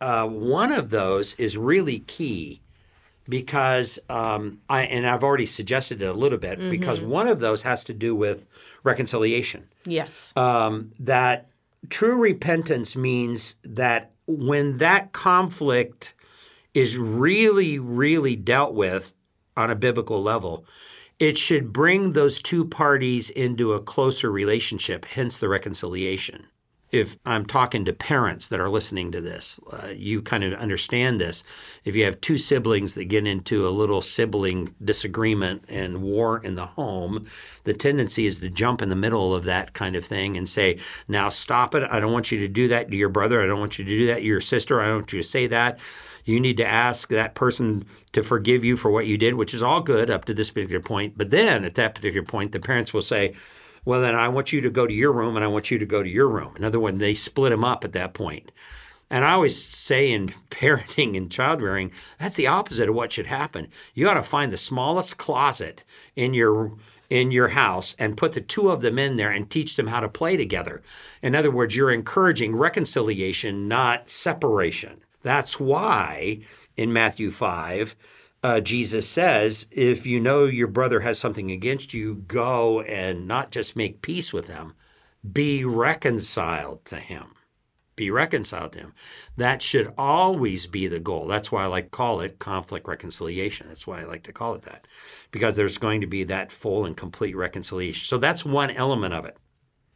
uh, one of those is really key because um, I and I've already suggested it a little bit because one of those has to do with reconciliation. Yes. Um, that true repentance means that when that conflict is really, really dealt with on a biblical level, it should bring those two parties into a closer relationship, hence the reconciliation. If I'm talking to parents that are listening to this, uh, you kind of understand this. If you have two siblings that get into a little sibling disagreement and war in the home, the tendency is to jump in the middle of that kind of thing and say, Now stop it. I don't want you to do that to your brother. I don't want you to do that to your sister. I don't want you to say that. You need to ask that person to forgive you for what you did, which is all good up to this particular point. But then at that particular point, the parents will say, Well, then I want you to go to your room and I want you to go to your room. In other words, they split them up at that point. And I always say in [laughs] parenting and child rearing, that's the opposite of what should happen. You ought to find the smallest closet in your in your house and put the two of them in there and teach them how to play together. In other words, you're encouraging reconciliation, not separation. That's why in Matthew 5, uh, Jesus says, if you know your brother has something against you, go and not just make peace with him, be reconciled to him be reconciled to him. That should always be the goal. That's why I like call it conflict reconciliation. That's why I like to call it that, because there's going to be that full and complete reconciliation. So that's one element of it.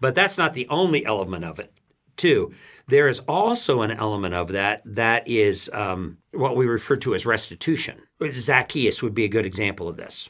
But that's not the only element of it, too. There is also an element of that that is um, what we refer to as restitution. Zacchaeus would be a good example of this,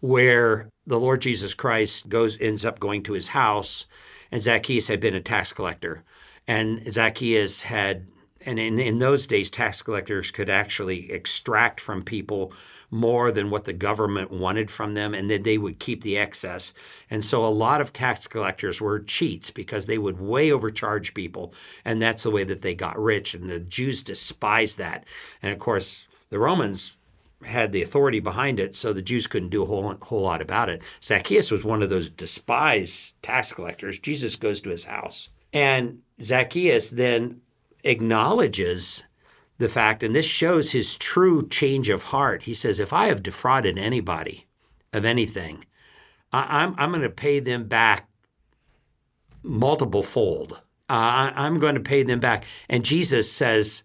where the Lord Jesus Christ goes ends up going to his house, and Zacchaeus had been a tax collector and Zacchaeus had, and in, in those days, tax collectors could actually extract from people more than what the government wanted from them, and then they would keep the excess. And so a lot of tax collectors were cheats because they would way overcharge people, and that's the way that they got rich. And the Jews despised that. And of course, the Romans had the authority behind it, so the Jews couldn't do a whole, whole lot about it. Zacchaeus was one of those despised tax collectors. Jesus goes to his house. And Zacchaeus then acknowledges the fact, and this shows his true change of heart. He says, If I have defrauded anybody of anything, I, am I'm, I'm going to pay them back multiple fold. Uh, I, am going to pay them back. And Jesus says,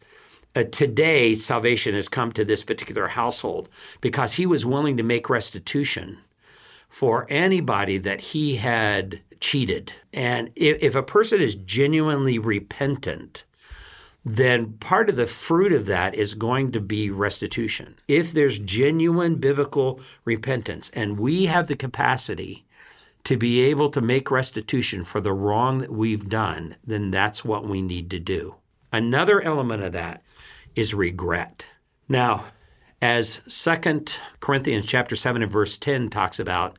uh, Today, salvation has come to this particular household because he was willing to make restitution for anybody that he had cheated. And if, if a person is genuinely repentant, then part of the fruit of that is going to be restitution. If there's genuine biblical repentance and we have the capacity to be able to make restitution for the wrong that we've done, then that's what we need to do. Another element of that is regret. Now, as 2 Corinthians chapter 7 and verse 10 talks about,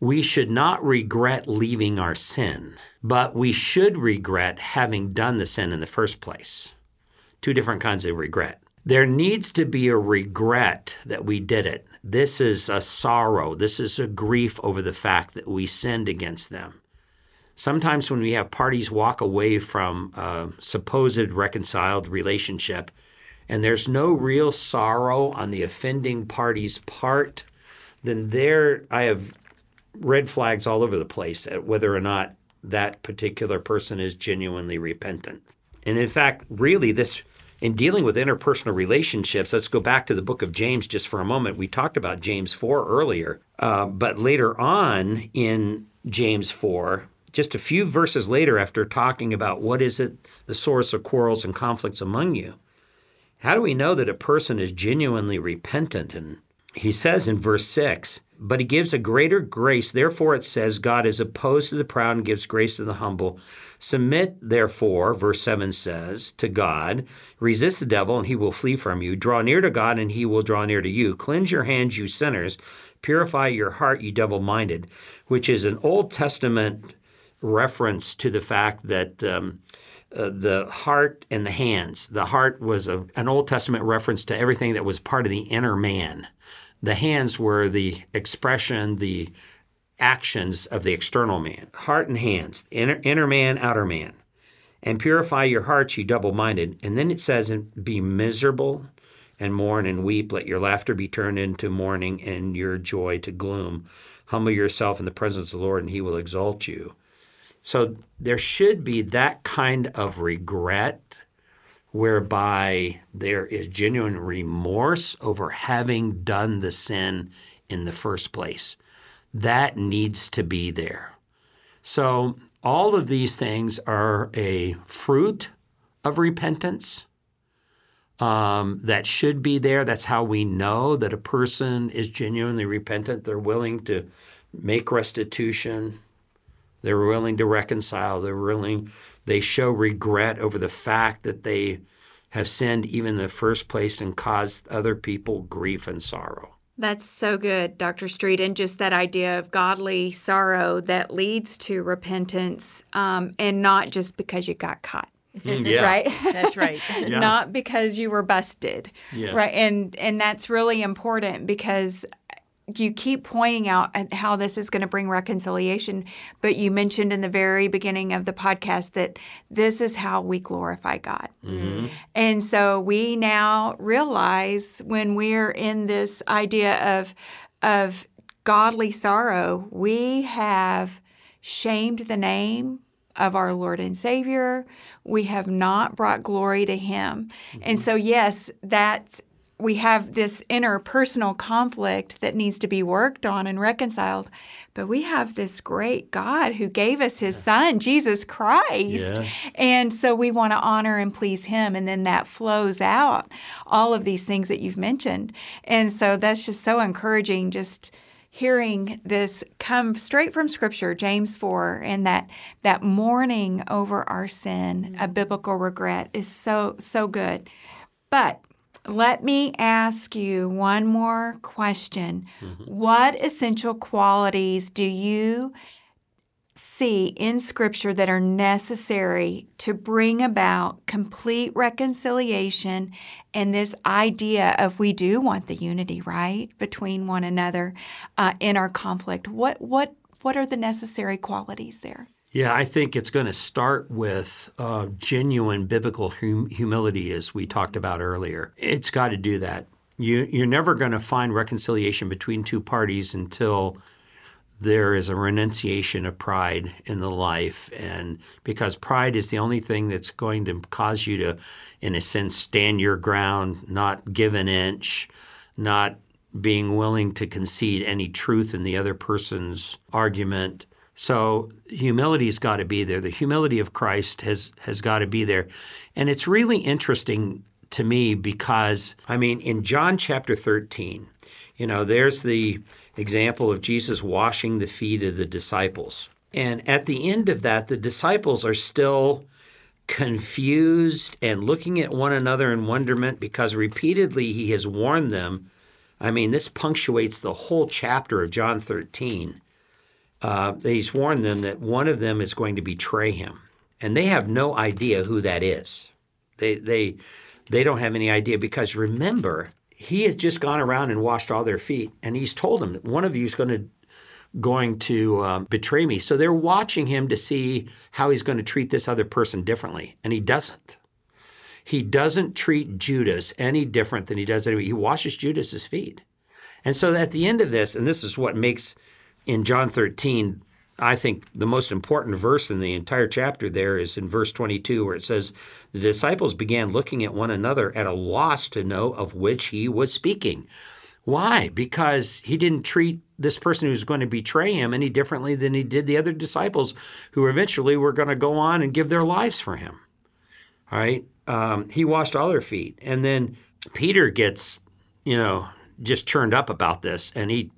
we should not regret leaving our sin, but we should regret having done the sin in the first place. Two different kinds of regret. There needs to be a regret that we did it. This is a sorrow. This is a grief over the fact that we sinned against them. Sometimes when we have parties walk away from a supposed reconciled relationship and there's no real sorrow on the offending party's part, then there I have red flags all over the place at whether or not that particular person is genuinely repentant. And in fact, really, this in dealing with interpersonal relationships, let's go back to the book of James just for a moment. We talked about James 4 earlier, uh, but later on in James 4, just a few verses later, after talking about what is it, the source of quarrels and conflicts among you, how do we know that a person is genuinely repentant? And he says in verse 6, but he gives a greater grace. Therefore, it says, God is opposed to the proud and gives grace to the humble. Submit, therefore, verse 7 says, to God. Resist the devil, and he will flee from you. Draw near to God, and he will draw near to you. Cleanse your hands, you sinners. Purify your heart, you double minded, which is an Old Testament reference to the fact that. Um, uh, the heart and the hands. The heart was a, an Old Testament reference to everything that was part of the inner man the hands were the expression, the actions of the external man. Heart and hands, inner, inner man, outer man. And purify your hearts, you double minded. And then it says, and be miserable and mourn and weep. Let your laughter be turned into mourning and your joy to gloom. Humble yourself in the presence of the Lord, and he will exalt you. So there should be that kind of regret whereby there is genuine remorse over having done the sin in the first place. That needs to be there. So, all of these things are a fruit of repentance um, that should be there. That's how we know that a person is genuinely repentant. They're willing to make restitution, they're willing to reconcile, they're willing they show regret over the fact that they have sinned even in the first place and caused other people grief and sorrow. That's so good, Dr. Street. And just that idea of godly sorrow that leads to repentance um, and not just because you got caught. Mm, [laughs] yeah. Right? That's right. [laughs] Yeah. Not because you were busted. Yeah. Right. And and that's really important because you keep pointing out uh, how this is going to bring reconciliation, but you mentioned in the very beginning of the podcast that this is how we glorify God. Mm-hmm. And so we now realize when we're in this idea of of godly sorrow, we have shamed the name of our Lord and Savior. We have not brought glory to Him. And mm-hmm. so, yes, that we have this interpersonal conflict that needs to be worked on and reconciled. But we have this great God who gave us His Son, Jesus Christ. Yes. And so we want to honor and please Him. And then that flows out all of these things that you've mentioned. And so that's just so encouraging, just hearing this come straight from scripture james 4 and that that mourning over our sin a mm. biblical regret is so so good but let me ask you one more question what essential qualities do you see in Scripture that are necessary to bring about complete reconciliation and this idea of we do want the unity, right, between one another uh, in our conflict. What what what are the necessary qualities there? Yeah, I think it's going to start with uh, genuine biblical hum- humility, as we talked about earlier. It's got to do that. You, you're never going to find reconciliation between two parties until there is a renunciation of pride in the life. And because pride is the only thing that's going to cause you to, in a sense, stand your ground, not give an inch, not being willing to concede any truth in the other person's argument. So humility's got to be there. The humility of Christ has has got to be there. And it's really interesting to me because I mean in John chapter 13, you know, there's the example of Jesus washing the feet of the disciples. And at the end of that, the disciples are still confused and looking at one another in wonderment because repeatedly he has warned them. I mean, this punctuates the whole chapter of John 13 uh, he's warned them that one of them is going to betray him, and they have no idea who that is. They they they don't have any idea because remember he has just gone around and washed all their feet, and he's told them one of you is going to going to um, betray me. So they're watching him to see how he's going to treat this other person differently, and he doesn't. He doesn't treat Judas any different than he does anybody. He washes Judas's feet. And so at the end of this, and this is what makes in John 13, I think the most important verse in the entire chapter there is in verse 22, where it says, The disciples began looking at one another at a loss to know of which he was speaking. Why? Because he didn't treat this person who was going to betray him any differently than he did the other disciples who eventually were going to go on and give their lives for him. All right. Um, he washed all their feet. And then Peter gets, you know, just turned up about this and he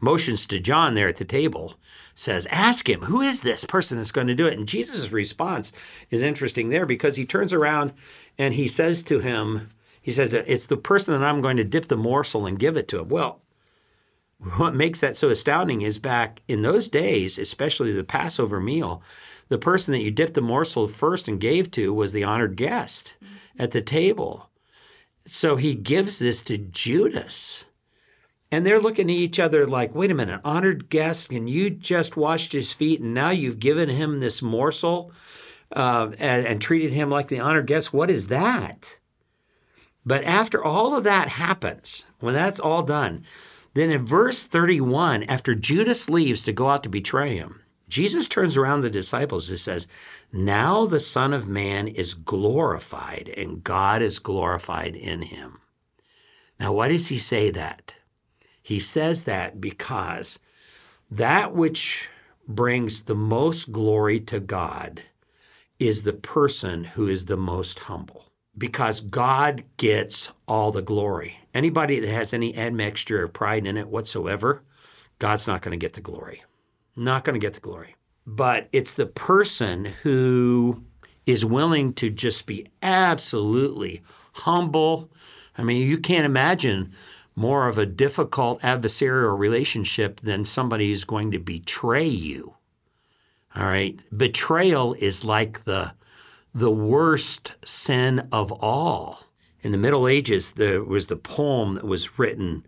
motions to John there at the table, says, Ask him, who is this person that's going to do it? And Jesus' response is interesting there because he turns around and he says to him, He says, It's the person that I'm going to dip the morsel and give it to him. Well, what makes that so astounding is back in those days, especially the Passover meal, the person that you dipped the morsel first and gave to was the honored guest at the table. So he gives this to Judas. And they're looking at each other like, wait a minute, honored guest, and you just washed his feet, and now you've given him this morsel uh, and, and treated him like the honored guest. What is that? But after all of that happens, when that's all done, then in verse 31, after Judas leaves to go out to betray him, Jesus turns around the disciples and says, Now the Son of Man is glorified, and God is glorified in him. Now, why does he say that? He says that because that which brings the most glory to God is the person who is the most humble. Because God gets all the glory. Anybody that has any admixture of pride in it whatsoever, God's not going to get the glory. Not going to get the glory. But it's the person who is willing to just be absolutely humble. I mean, you can't imagine more of a difficult adversarial relationship than somebody who's going to betray you. All right. Betrayal is like the, the worst sin of all. In the Middle Ages, there was the poem that was written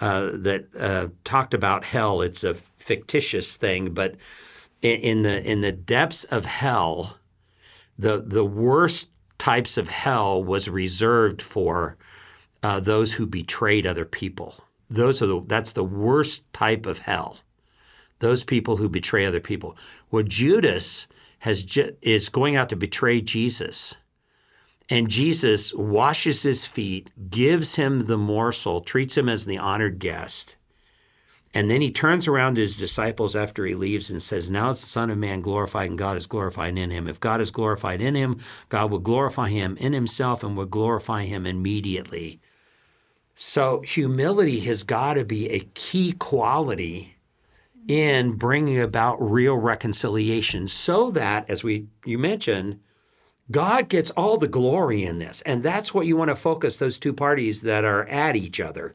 uh, that uh, talked about hell. It's a fictitious thing, but in, in the in the depths of hell, the the worst types of hell was reserved for uh, those who betrayed other people. Those are the, that's the worst type of hell. Those people who betray other people. Well, Judas has is going out to betray Jesus, and Jesus washes his feet, gives him the morsel, treats him as the honored guest. And then he turns around to his disciples after he leaves and says, Now is the Son of Man glorified, and God is glorified in him. If God is glorified in him, God will glorify him in himself and will glorify him immediately. So humility has got to be a key quality in bringing about real reconciliation so that as we you mentioned God gets all the glory in this and that's what you want to focus those two parties that are at each other.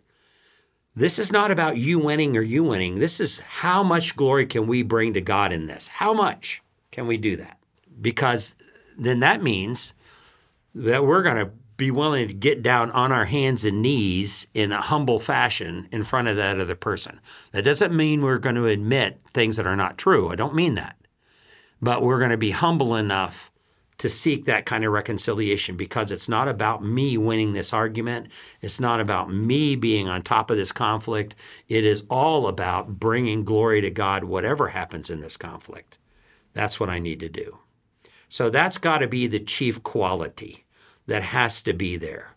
This is not about you winning or you winning. This is how much glory can we bring to God in this? How much can we do that? Because then that means that we're going to be willing to get down on our hands and knees in a humble fashion in front of that other person. That doesn't mean we're going to admit things that are not true. I don't mean that. But we're going to be humble enough to seek that kind of reconciliation because it's not about me winning this argument. It's not about me being on top of this conflict. It is all about bringing glory to God, whatever happens in this conflict. That's what I need to do. So that's got to be the chief quality that has to be there.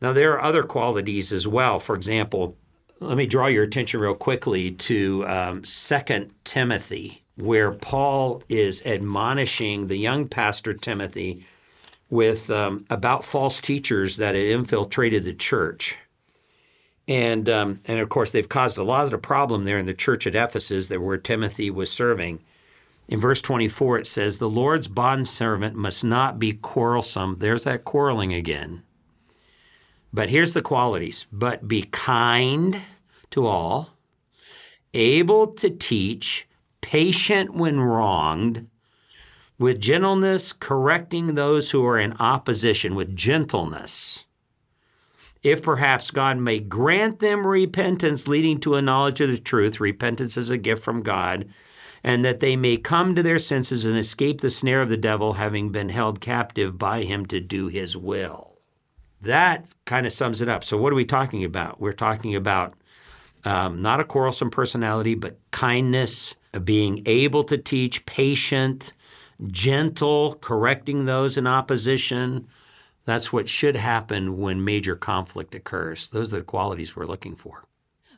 Now, there are other qualities as well. For example, let me draw your attention real quickly to um, 2 Timothy, where Paul is admonishing the young pastor Timothy with um, about false teachers that had infiltrated the church. And, um, and of course, they've caused a lot of problem there in the church at Ephesus, that where Timothy was serving. In verse 24, it says, The Lord's bondservant must not be quarrelsome. There's that quarreling again. But here's the qualities but be kind to all, able to teach, patient when wronged, with gentleness, correcting those who are in opposition, with gentleness. If perhaps God may grant them repentance leading to a knowledge of the truth, repentance is a gift from God and that they may come to their senses and escape the snare of the devil, having been held captive by him to do his will. That kind of sums it up. So, what are we talking about? We're talking about um, not a quarrelsome personality, but kindness, being able to teach, patient, gentle, correcting those in opposition. That's what should happen when major conflict occurs. Those are the qualities we're looking for.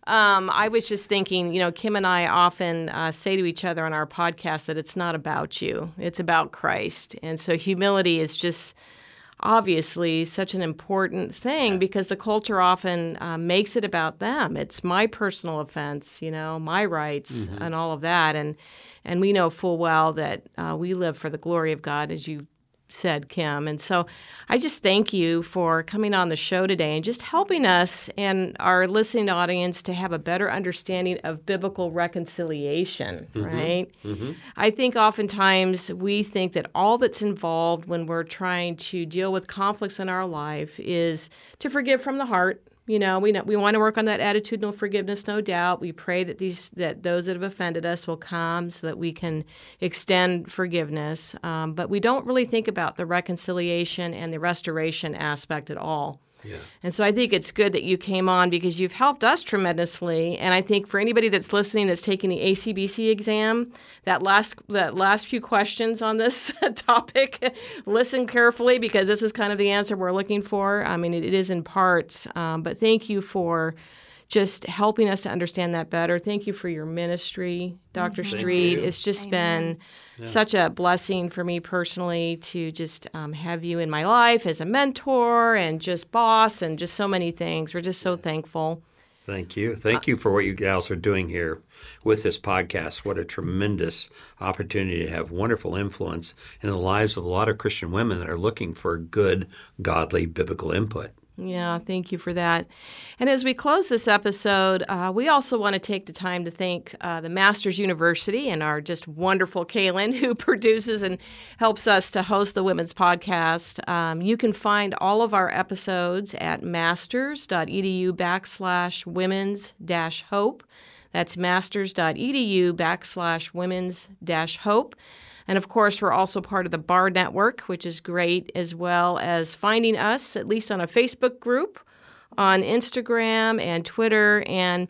Um, I was just thinking, you know, Kim and I often uh, say to each other on our podcast that it's not about you, it's about Christ. And so humility is just obviously such an important thing because the culture often uh, makes it about them. It's my personal offense, you know, my rights mm-hmm. and all of that. And and we know full well that uh, we live for the glory of God, as you said Kim. And so I just thank you for coming on the show today and just helping us and our listening audience to have a better understanding of biblical reconciliation, mm-hmm. right? Mm-hmm. I think oftentimes we think that all that's involved when we're trying to deal with conflicts in our life is to forgive from the heart you know, we know, we want to work on that attitudinal forgiveness, no doubt. We pray that these that those that have offended us will come so that we can extend forgiveness. Um, but we don't really think about the reconciliation and the restoration aspect at all. Yeah. And so I think it's good that you came on because you've helped us tremendously. And I think for anybody that's listening that's taking the ACBC exam, that last that last few questions on this [laughs] topic, listen carefully because this is kind of the answer we're looking for. I mean, it, it is in parts, um, but thank you for just helping us to understand that better. Thank you for your ministry, Dr. Mm-hmm. Street. It's just Amen. been yeah. such a blessing for me personally to just um, have you in my life as a mentor and just boss and just so many things. We're just so thankful. Thank you. Thank you for what you gals are doing here with this podcast. What a tremendous opportunity to have wonderful influence in the lives of a lot of Christian women that are looking for good, godly, biblical input. Yeah, thank you for that. And as we close this episode, uh, we also want to take the time to thank uh, the Master's University and our just wonderful Kaylin, [laughs] who produces and helps us to host the Women's Podcast. Um, you can find all of our episodes at masters.edu backslash women's dash hope. That's masters.edu backslash women's dash hope. And of course, we're also part of the BAR Network, which is great, as well as finding us, at least on a Facebook group, on Instagram and Twitter. And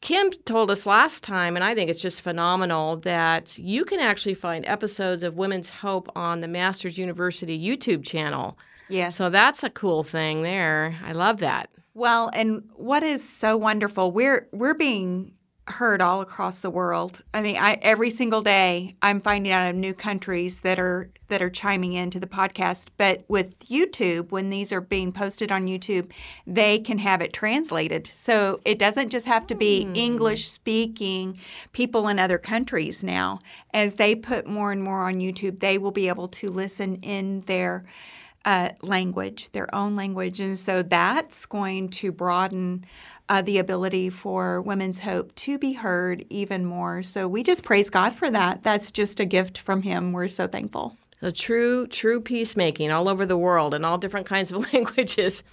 Kim told us last time, and I think it's just phenomenal, that you can actually find episodes of Women's Hope on the Master's University YouTube channel. Yes. So that's a cool thing there. I love that. Well, and what is so wonderful, we're we're being heard all across the world. I mean, I, every single day I'm finding out of new countries that are that are chiming into the podcast. But with YouTube, when these are being posted on YouTube, they can have it translated. So it doesn't just have to be mm. English speaking people in other countries now. As they put more and more on YouTube, they will be able to listen in their uh, language, their own language. And so that's going to broaden uh, the ability for Women's Hope to be heard even more. So we just praise God for that. That's just a gift from Him. We're so thankful. A true, true peacemaking all over the world in all different kinds of [laughs] languages.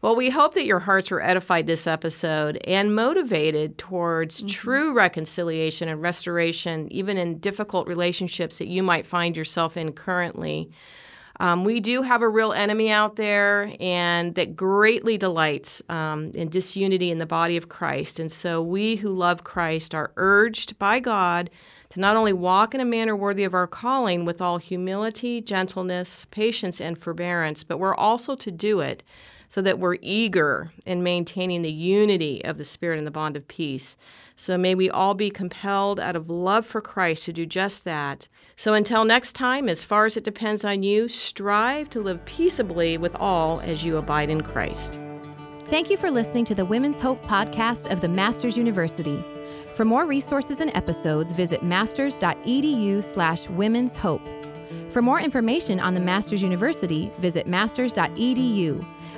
Well, we hope that your hearts were edified this episode and motivated towards mm-hmm. true reconciliation and restoration, even in difficult relationships that you might find yourself in currently. Um, we do have a real enemy out there, and that greatly delights um, in disunity in the body of Christ. And so we who love Christ are urged by God to not only walk in a manner worthy of our calling with all humility, gentleness, patience, and forbearance, but we're also to do it so that we're eager in maintaining the unity of the Spirit and the bond of peace. So may we all be compelled out of love for Christ to do just that. So until next time, as far as it depends on you, strive to live peaceably with all as you abide in Christ. Thank you for listening to the Women's Hope podcast of the Master's University. For more resources and episodes, visit masters.edu slash women's hope. For more information on the Master's University, visit masters.edu.